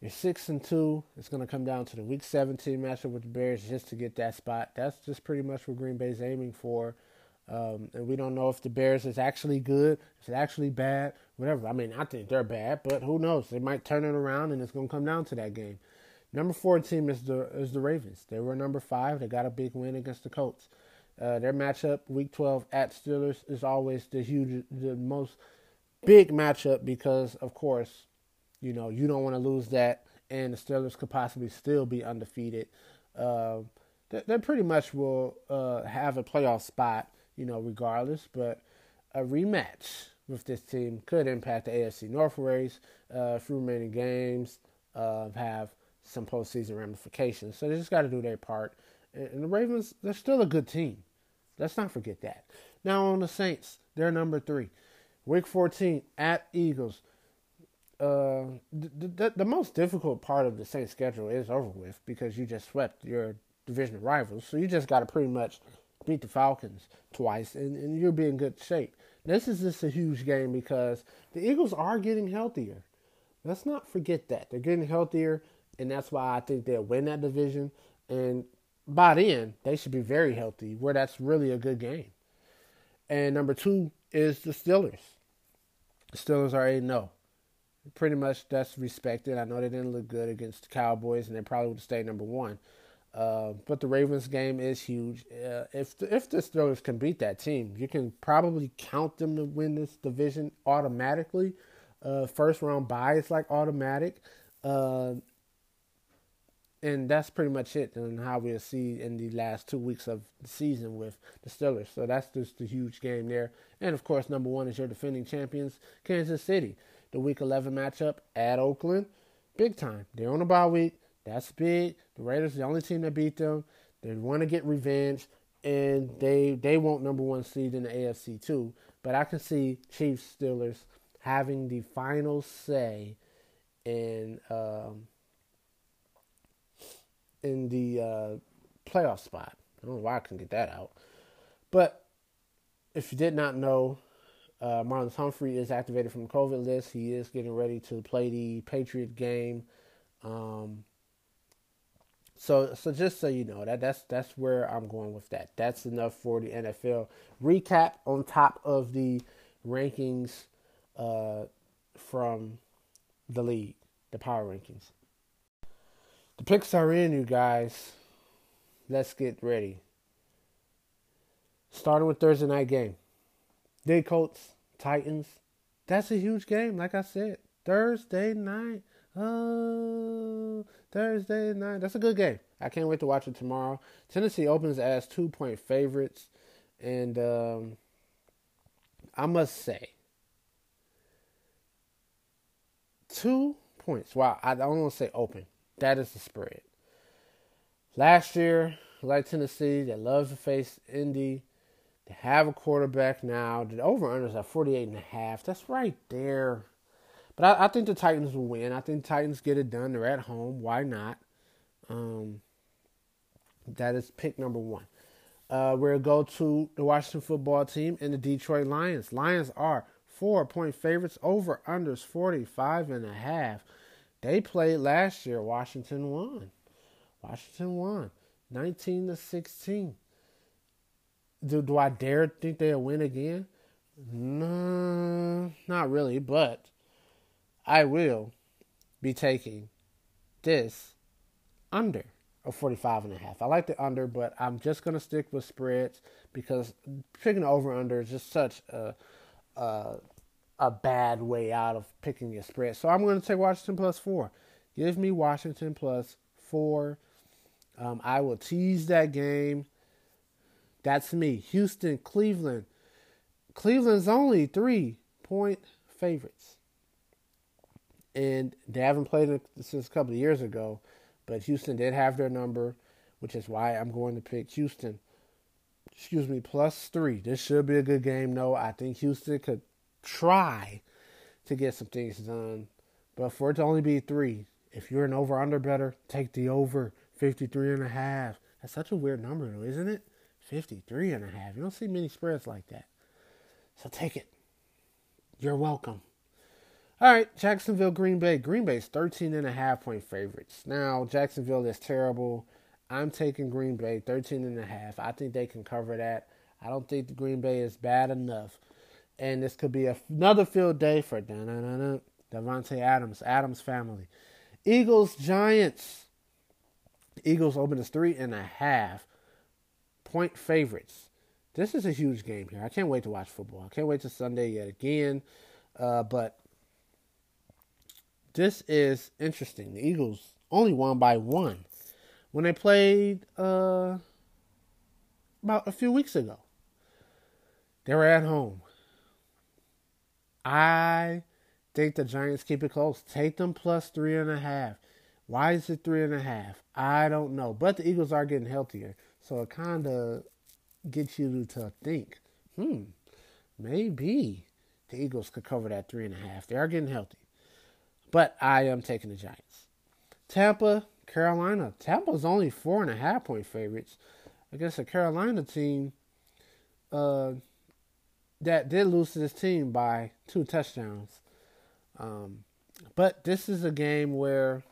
you're six and two. It's going to come down to the Week 17 matchup with the Bears just to get that spot. That's just pretty much what Green Bay's aiming for. Um, and we don't know if the Bears is actually good, it's actually bad, whatever. I mean, I think they're bad, but who knows? They might turn it around, and it's going to come down to that game. Number four team is the is the Ravens. They were number five. They got a big win against the Colts. Uh, their matchup, Week 12 at Steelers, is always the huge, the most big matchup because, of course, you know you don't want to lose that, and the Steelers could possibly still be undefeated. Uh, they, they pretty much will uh, have a playoff spot you know, regardless. But a rematch with this team could impact the AFC North race. Uh, few remaining games uh, have some postseason ramifications. So they just got to do their part. And the Ravens, they're still a good team. Let's not forget that. Now on the Saints, they're number three. Week 14 at Eagles. Uh, the, the, the most difficult part of the Saints schedule is over with because you just swept your division rivals. So you just got to pretty much beat the Falcons twice, and, and you'll be in good shape. This is just a huge game because the Eagles are getting healthier. Let's not forget that. They're getting healthier, and that's why I think they'll win that division. And by then, they should be very healthy, where that's really a good game. And number two is the Steelers. The Steelers are 8 0. Pretty much that's respected. I know they didn't look good against the Cowboys, and they probably would have stayed number one. Uh, but the Ravens game is huge. Uh, if the, if the Steelers can beat that team, you can probably count them to win this division automatically. Uh, first round bye is like automatic, uh, and that's pretty much it. And how we'll see in the last two weeks of the season with the Steelers. So that's just a huge game there. And of course, number one is your defending champions, Kansas City. The Week 11 matchup at Oakland, big time. They're on a bye week. That's big. The Raiders the only team that beat them. They want to get revenge, and they they want number one seed in the AFC too. But I can see Chiefs Steelers having the final say in um, in the uh, playoff spot. I don't know why I can get that out, but if you did not know, uh, Marlon Humphrey is activated from the COVID list. He is getting ready to play the Patriot game. Um, so so just so you know that that's that's where I'm going with that. That's enough for the NFL recap on top of the rankings uh, from the league, the power rankings. The picks are in, you guys. Let's get ready. Starting with Thursday night game. They Colts, Titans. That's a huge game, like I said. Thursday night. Oh, Thursday night. That's a good game. I can't wait to watch it tomorrow. Tennessee opens as two point favorites. And um, I must say, two points. Wow, I don't want to say open. That is the spread. Last year, like Tennessee, they love to face Indy. They have a quarterback now. The over unders at 48 and a half. That's right there. But I, I, think the Titans will win. I think Titans get it done. They're at home. Why not? Um, that is pick number one. Uh, we'll go to the Washington football team and the Detroit Lions. Lions are four point favorites over unders 45 and a half. They played last year. Washington won. Washington won 19 to 16. Do, do I dare think they'll win again? No, not really, but I will be taking this under a 45 and a half. I like the under, but I'm just going to stick with spreads because picking over under is just such a, a a bad way out of picking your spread. So I'm going to take Washington plus 4. Give me Washington plus 4. Um, I will tease that game. That's me. Houston, Cleveland. Cleveland's only three point favorites. And they haven't played it since a couple of years ago. But Houston did have their number, which is why I'm going to pick Houston. Excuse me, plus three. This should be a good game. No, I think Houston could try to get some things done. But for it to only be three, if you're an over under better, take the over 53 and a half. That's such a weird number though, isn't it? 53 and a half. You don't see many spreads like that. So take it. You're welcome. All right, Jacksonville, Green Bay. Green Bay's 13 and a half point favorites. Now, Jacksonville is terrible. I'm taking Green Bay 13 and a half. I think they can cover that. I don't think the Green Bay is bad enough. And this could be another field day for Davante Adams, Adams family. Eagles, Giants. Eagles open as three and a half point favorites. This is a huge game here. I can't wait to watch football. I can't wait to Sunday yet again. Uh, but this is interesting. The Eagles only won by one when they played uh, about a few weeks ago. They were at home. I think the Giants keep it close. Take them plus three and a half. Why is it three and a half? I don't know. But the Eagles are getting healthier. So it kind of gets you to think, hmm, maybe the Eagles could cover that three and a half. They are getting healthy. But I am taking the Giants. Tampa, Carolina. Tampa's only four and a half point favorites against a Carolina team uh, that did lose to this team by two touchdowns. Um, but this is a game where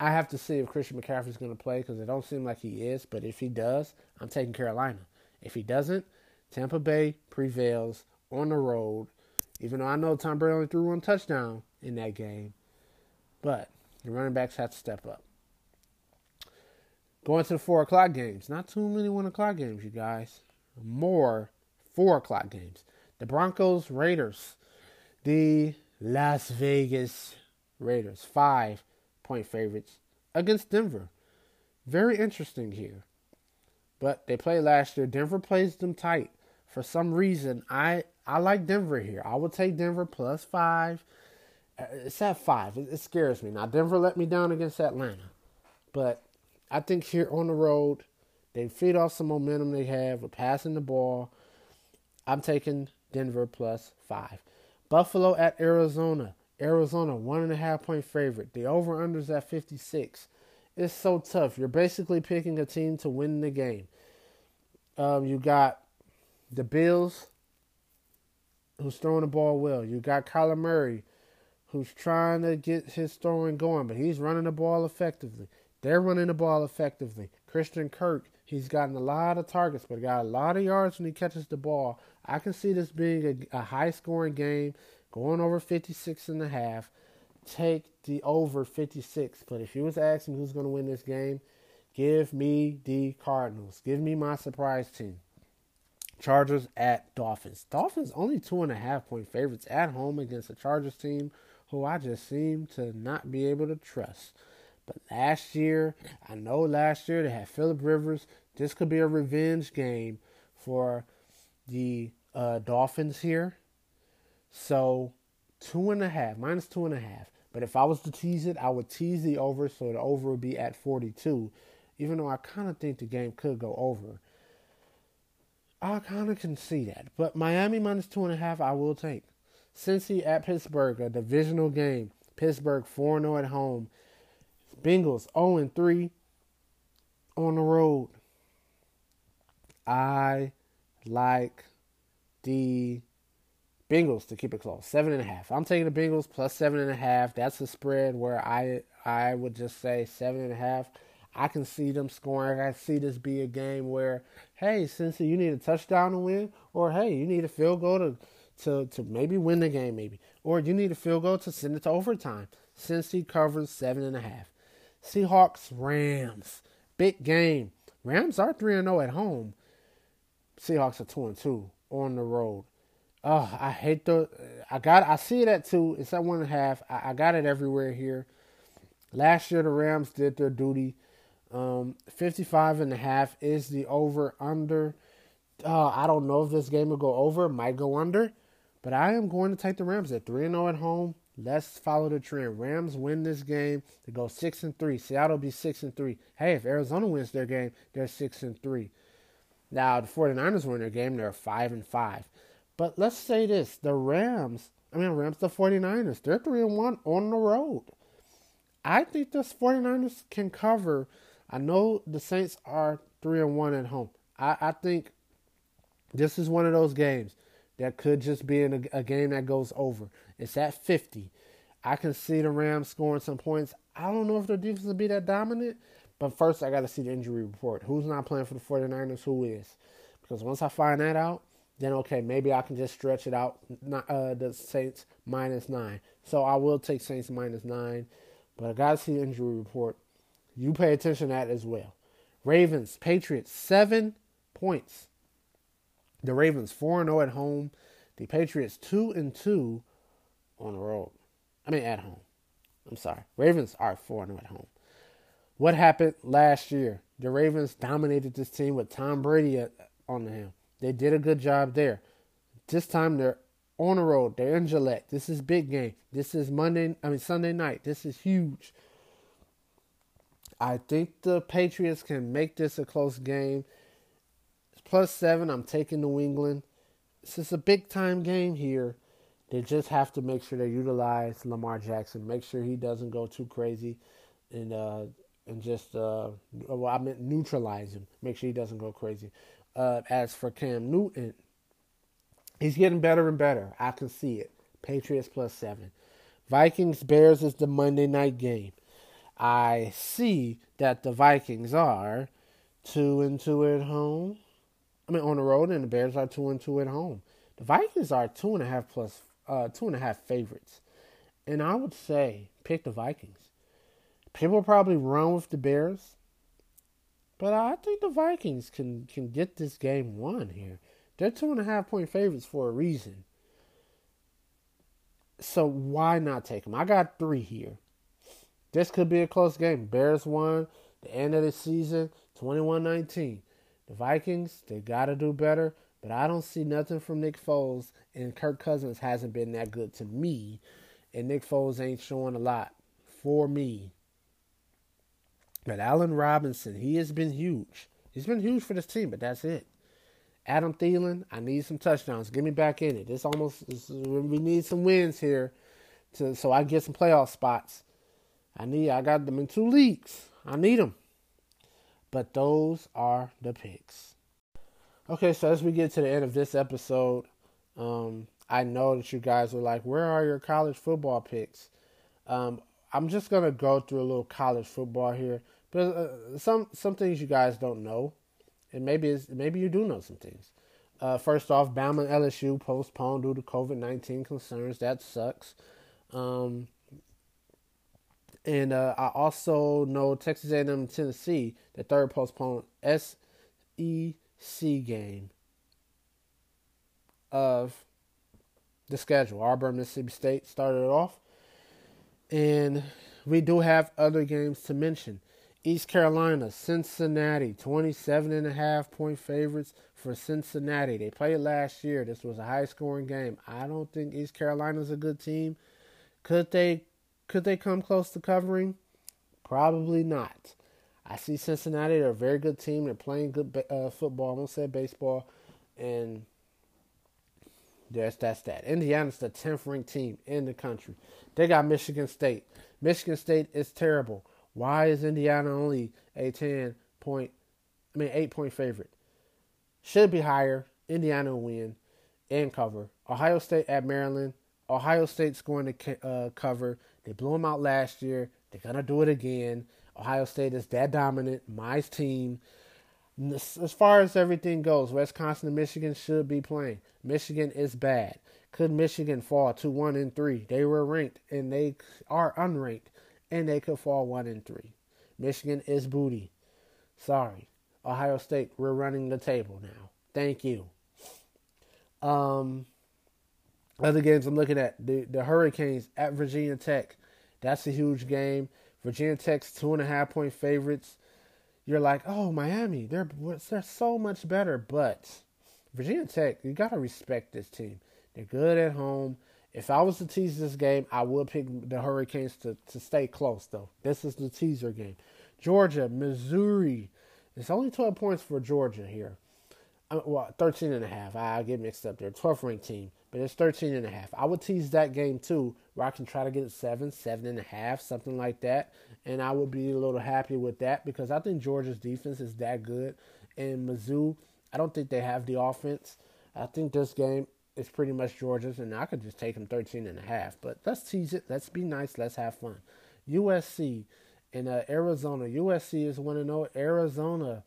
I have to see if Christian McCaffrey is going to play because it don't seem like he is. But if he does, I'm taking Carolina. If he doesn't, Tampa Bay prevails on the road. Even though I know Tom Brady only threw one touchdown in that game, but the running backs have to step up. Going to the four o'clock games. Not too many one o'clock games, you guys. More four o'clock games. The Broncos Raiders. The Las Vegas Raiders. Five point favorites against Denver. Very interesting here. But they played last year. Denver plays them tight. For some reason, I I like Denver here. I would take Denver plus five. It's at five. It, it scares me. Now Denver let me down against Atlanta, but I think here on the road, they feed off some momentum they have with passing the ball. I'm taking Denver plus five. Buffalo at Arizona. Arizona one and a half point favorite. The over unders at 56. It's so tough. You're basically picking a team to win the game. Um, you got the Bills, who's throwing the ball well. You got Kyler Murray, who's trying to get his throwing going, but he's running the ball effectively. They're running the ball effectively. Christian Kirk, he's gotten a lot of targets, but got a lot of yards when he catches the ball. I can see this being a, a high scoring game, going over 56 and a half. Take the over 56. But if you was asking who's going to win this game, give me the Cardinals. Give me my surprise team. Chargers at Dolphins. Dolphins only two and a half point favorites at home against the Chargers team, who I just seem to not be able to trust. But last year, I know last year they had Philip Rivers. This could be a revenge game for the uh, Dolphins here. So two and a half, minus two and a half. But if I was to tease it, I would tease the over, so the over would be at 42. Even though I kind of think the game could go over. I kind of can see that. But Miami minus two and a half, I will take. Cincy at Pittsburgh, a divisional game. Pittsburgh 4 0 at home. Bengals 0 3 on the road. I like the Bengals to keep it close. Seven and a half. I'm taking the Bengals plus seven and a half. That's a spread where I I would just say seven and a half. I can see them scoring. I see this be a game where, hey, since you need a touchdown to win, or hey, you need a field goal to to to maybe win the game, maybe, or you need a field goal to send it to overtime. Since he covers seven and a half. Seahawks Rams big game. Rams are three and zero oh at home. Seahawks are two and two on the road. Oh, I hate the. I got. I see it at two. It's at one and a half. I, I got it everywhere here. Last year the Rams did their duty. Um, 55 and a half is the over under. Uh, I don't know if this game will go over. Might go under, but I am going to take the Rams at three and zero oh at home. Let's follow the trend. Rams win this game. They go six and three. Seattle be six and three. Hey, if Arizona wins their game, they're six and three. Now the 49ers win their game. They're five and five. But let's say this: the Rams, I mean Rams, the 49ers, they're three and one on the road. I think the 49ers can cover. I know the Saints are three and one at home. I, I think this is one of those games that could just be in a, a game that goes over. It's at 50. I can see the Rams scoring some points. I don't know if their defense will be that dominant, but first I got to see the injury report. Who's not playing for the 49ers? Who is? Because once I find that out, then okay, maybe I can just stretch it out. Not, uh, the Saints minus nine. So I will take Saints minus nine, but I gotta see the injury report. You pay attention to that as well. Ravens, Patriots, seven points. The Ravens four and zero oh at home. The Patriots two and two on the road. I mean at home. I'm sorry. Ravens are four and zero oh at home. What happened last year? The Ravens dominated this team with Tom Brady on the helm. They did a good job there. This time they're on the road. They're in Gillette. This is big game. This is Monday. I mean Sunday night. This is huge. I think the Patriots can make this a close game. Plus seven. I'm taking New England. This is a big time game here. They just have to make sure they utilize Lamar Jackson. Make sure he doesn't go too crazy, and uh, and just uh, well, I meant neutralize him. Make sure he doesn't go crazy. Uh, as for Cam Newton, he's getting better and better. I can see it. Patriots plus seven. Vikings Bears is the Monday night game. I see that the Vikings are two and two at home. I mean on the road, and the Bears are two and two at home. The Vikings are two and a half plus uh, two and a half favorites, and I would say pick the Vikings. People probably run with the Bears. But I think the Vikings can can get this game won here. They're two and a half point favorites for a reason. So why not take them? I got three here. This could be a close game. Bears won the end of the season 21-19. The Vikings, they got to do better, but I don't see nothing from Nick Foles and Kirk Cousins hasn't been that good to me, and Nick Foles ain't showing a lot for me. But Allen Robinson, he has been huge. He's been huge for this team, but that's it. Adam Thielen, I need some touchdowns. Get me back in it. This almost this, we need some wins here, to so I get some playoff spots. I need. I got them in two leagues. I need them. But those are the picks. Okay, so as we get to the end of this episode, um, I know that you guys are like, "Where are your college football picks?" Um, I'm just gonna go through a little college football here. But uh, some some things you guys don't know, and maybe maybe you do know some things. Uh, first off, Bama LSU postponed due to COVID nineteen concerns. That sucks. Um, and uh, I also know Texas A&M Tennessee, the third postponed SEC game. of the schedule. Auburn, Mississippi State started it off. And we do have other games to mention. East Carolina, Cincinnati, 27 and a half point favorites for Cincinnati. They played last year. This was a high scoring game. I don't think East Carolina's a good team. Could they could they come close to covering? Probably not. I see Cincinnati. They're a very good team. They're playing good uh, football. I almost said baseball, and that's that's that. Indiana's the tenth ranked team in the country. They got Michigan State. Michigan State is terrible. Why is Indiana only a ten point? I mean, eight point favorite. Should be higher. Indiana win and cover. Ohio State at Maryland. Ohio State's going to uh, cover. They blew them out last year. They're gonna do it again. Ohio State is that dominant. My team. As far as everything goes, Wisconsin and Michigan should be playing. Michigan is bad. Could Michigan fall to one and three? They were ranked and they are unranked, and they could fall one and three. Michigan is booty. Sorry, Ohio State. We're running the table now. Thank you. Um, other games I'm looking at the the Hurricanes at Virginia Tech. That's a huge game. Virginia Tech's two and a half point favorites. You're like, oh, Miami, they're they're so much better. But Virginia Tech, you gotta respect this team. They're good at home. If I was to tease this game, I would pick the Hurricanes to, to stay close, though. This is the teaser game. Georgia, Missouri. It's only 12 points for Georgia here. I uh, well, 13 and a half. I get mixed up there. 12th ranked team but it's 13 and a half. I would tease that game too, where I can try to get it seven, seven and a half, something like that. And I would be a little happy with that because I think Georgia's defense is that good. And Mizzou, I don't think they have the offense. I think this game is pretty much Georgia's, and I could just take them 13 and a half. But let's tease it. Let's be nice. Let's have fun. USC and uh, Arizona. USC is 1 0. Arizona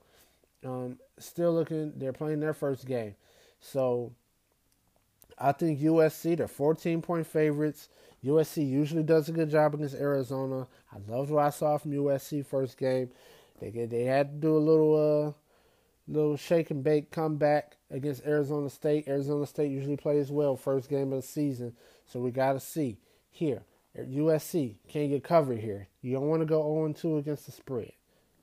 um, still looking, they're playing their first game. So I think USC, they're 14 point favorites. USC usually does a good job against Arizona. I loved what I saw from USC first game. They they had to do a little uh little shake and bake comeback against Arizona State. Arizona State usually plays well first game of the season, so we got to see here. USC can't get covered here. You don't want to go 0 2 against the spread.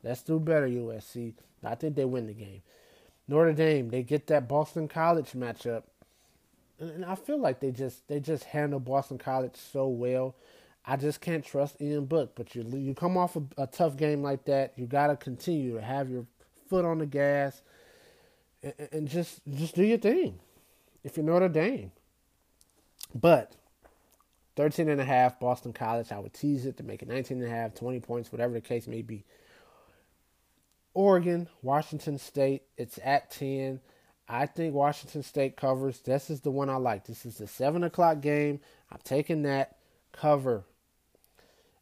Let's do better, USC. I think they win the game. Notre Dame, they get that Boston College matchup and I feel like they just they just handle Boston College so well. I just can't trust Ian Book. But you you come off a, a tough game like that, you got to continue to have your foot on the gas and, and, just just do your thing. If you're Notre Dame, but 13 and a half Boston College, I would tease it to make it 19 and a half, 20 points, whatever the case may be. Oregon, Washington State, it's at 10. I think Washington State covers. This is the one I like. This is the seven o'clock game. I'm taking that cover.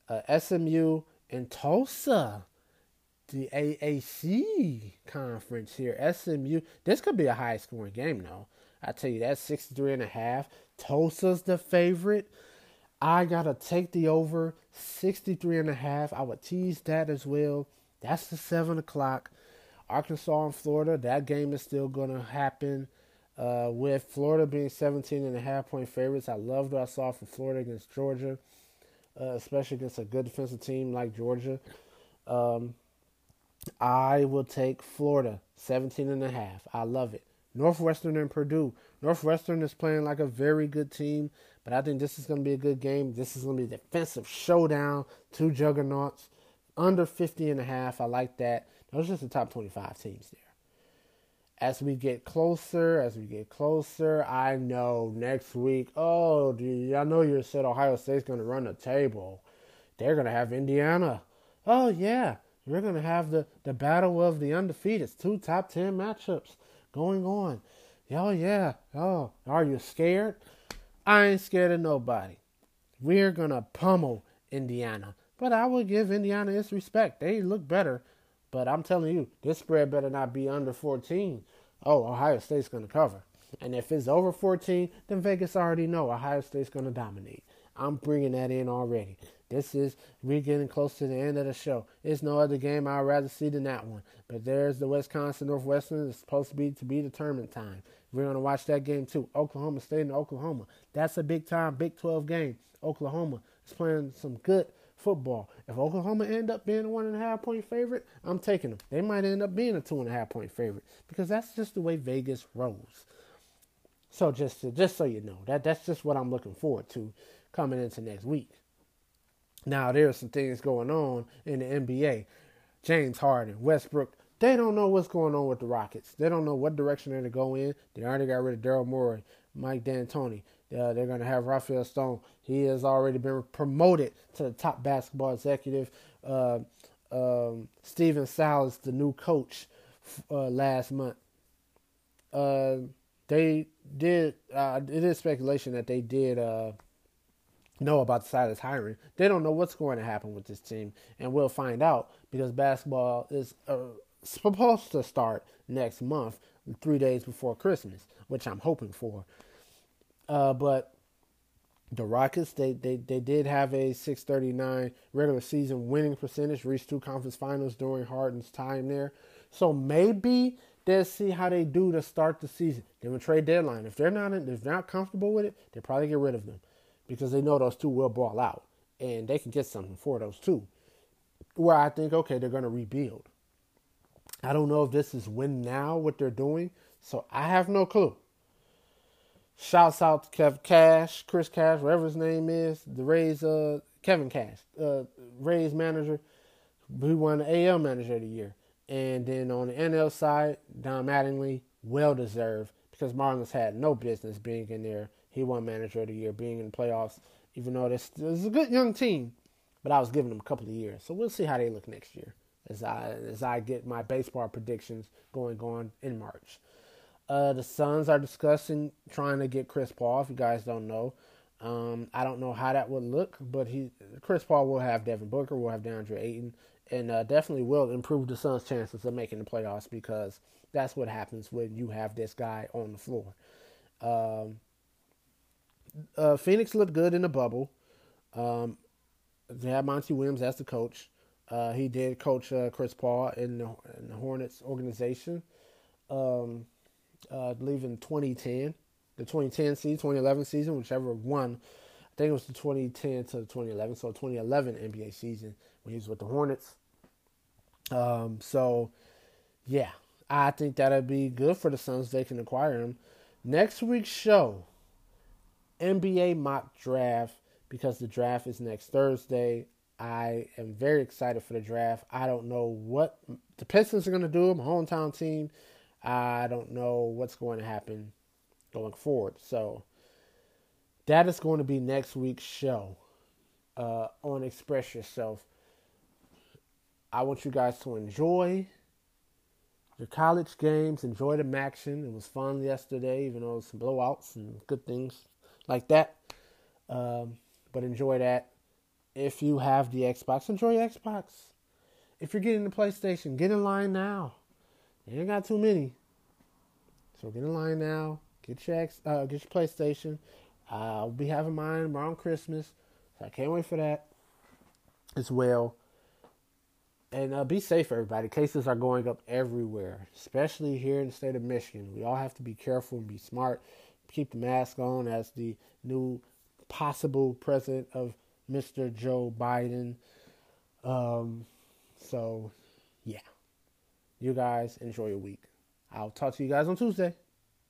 Uh, SMU and Tulsa, the AAC conference here. SMU. This could be a high scoring game, though. I tell you, that's 63 and a half. Tulsa's the favorite. I gotta take the over 63 and a half. I would tease that as well. That's the seven o'clock. Arkansas and Florida, that game is still going to happen. Uh, with Florida being 17 and a half point favorites, I loved what I saw from Florida against Georgia, uh, especially against a good defensive team like Georgia. Um, I will take Florida 17 and a half. I love it. Northwestern and Purdue. Northwestern is playing like a very good team, but I think this is going to be a good game. This is going to be a defensive showdown. Two juggernauts under 50 and a half. I like that. Those are just the top 25 teams there. As we get closer, as we get closer, I know next week, oh, dude, I know you said Ohio State's going to run the table. They're going to have Indiana. Oh, yeah. We're going to have the, the battle of the undefeated. Two top 10 matchups going on. Oh, yeah. Oh, are you scared? I ain't scared of nobody. We're going to pummel Indiana. But I will give Indiana its respect. They look better but I'm telling you, this spread better not be under 14. Oh, Ohio State's going to cover. And if it's over 14, then Vegas already know Ohio State's going to dominate. I'm bringing that in already. This is we're getting close to the end of the show. It's no other game I'd rather see than that one. But there's the Wisconsin Northwestern. It's supposed to be to be determined time. We're gonna watch that game too. Oklahoma State and Oklahoma. That's a big time Big 12 game. Oklahoma is playing some good football. If Oklahoma end up being a one and a half point favorite, I'm taking them. They might end up being a two and a half point favorite because that's just the way Vegas rolls. So just to, just so you know, that that's just what I'm looking forward to coming into next week. Now there are some things going on in the NBA. James Harden, Westbrook, they don't know what's going on with the Rockets. They don't know what direction they're to go in. They already got rid of Daryl Morey, Mike D'Antoni. Uh, they're going to have Rafael Stone. He has already been promoted to the top basketball executive. Uh, um, Stephen Silas, the new coach, uh, last month. Uh, they did. Uh, it is speculation that they did uh, know about the Silas hiring. They don't know what's going to happen with this team, and we'll find out because basketball is supposed to start next month, three days before Christmas, which I'm hoping for. Uh, but the Rockets, they, they, they did have a 639 regular season winning percentage, reached two conference finals during Harden's time there. So maybe they'll see how they do to start the season. Then trade deadline. If they're not if they're not comfortable with it, they probably get rid of them because they know those two will ball out and they can get something for those two. Where I think okay, they're going to rebuild. I don't know if this is win now what they're doing, so I have no clue. Shouts out to Kev Cash, Chris Cash, whatever his name is, the Rays, uh, Kevin Cash, uh, Rays manager. who won the AL Manager of the Year. And then on the NL side, Don Mattingly, well deserved because Marlins had no business being in there. He won Manager of the Year, being in the playoffs, even though this, this is a good young team. But I was giving them a couple of years. So we'll see how they look next year as I as I get my baseball predictions going on in March. Uh, the Suns are discussing trying to get Chris Paul. If you guys don't know, um, I don't know how that would look, but he Chris Paul will have Devin Booker, will have DeAndre Ayton, and uh, definitely will improve the Suns' chances of making the playoffs because that's what happens when you have this guy on the floor. Um, uh, Phoenix looked good in the bubble. Um, they had Monty Williams as the coach. Uh, he did coach uh, Chris Paul in the, in the Hornets organization. Um, uh, I believe in 2010, the 2010 season, 2011 season, whichever one. I think it was the 2010 to the 2011, so 2011 NBA season when he was with the Hornets. Um, so, yeah, I think that'd be good for the Suns. They can acquire him. Next week's show, NBA mock draft, because the draft is next Thursday. I am very excited for the draft. I don't know what the Pistons are going to do, my hometown team. I don't know what's going to happen going forward. So that is going to be next week's show uh, on Express Yourself. I want you guys to enjoy your college games, enjoy the action. It was fun yesterday, even though some blowouts and good things like that. Um, but enjoy that. If you have the Xbox, enjoy Xbox. If you're getting the PlayStation, get in line now. You ain't got too many. So get in line now. Get your X, uh, get your PlayStation. I'll be having mine around Christmas. So I can't wait for that as well. And uh, be safe, everybody. Cases are going up everywhere, especially here in the state of Michigan. We all have to be careful and be smart. Keep the mask on as the new possible president of Mr. Joe Biden. Um, so, yeah. You guys enjoy your week. I'll talk to you guys on Tuesday.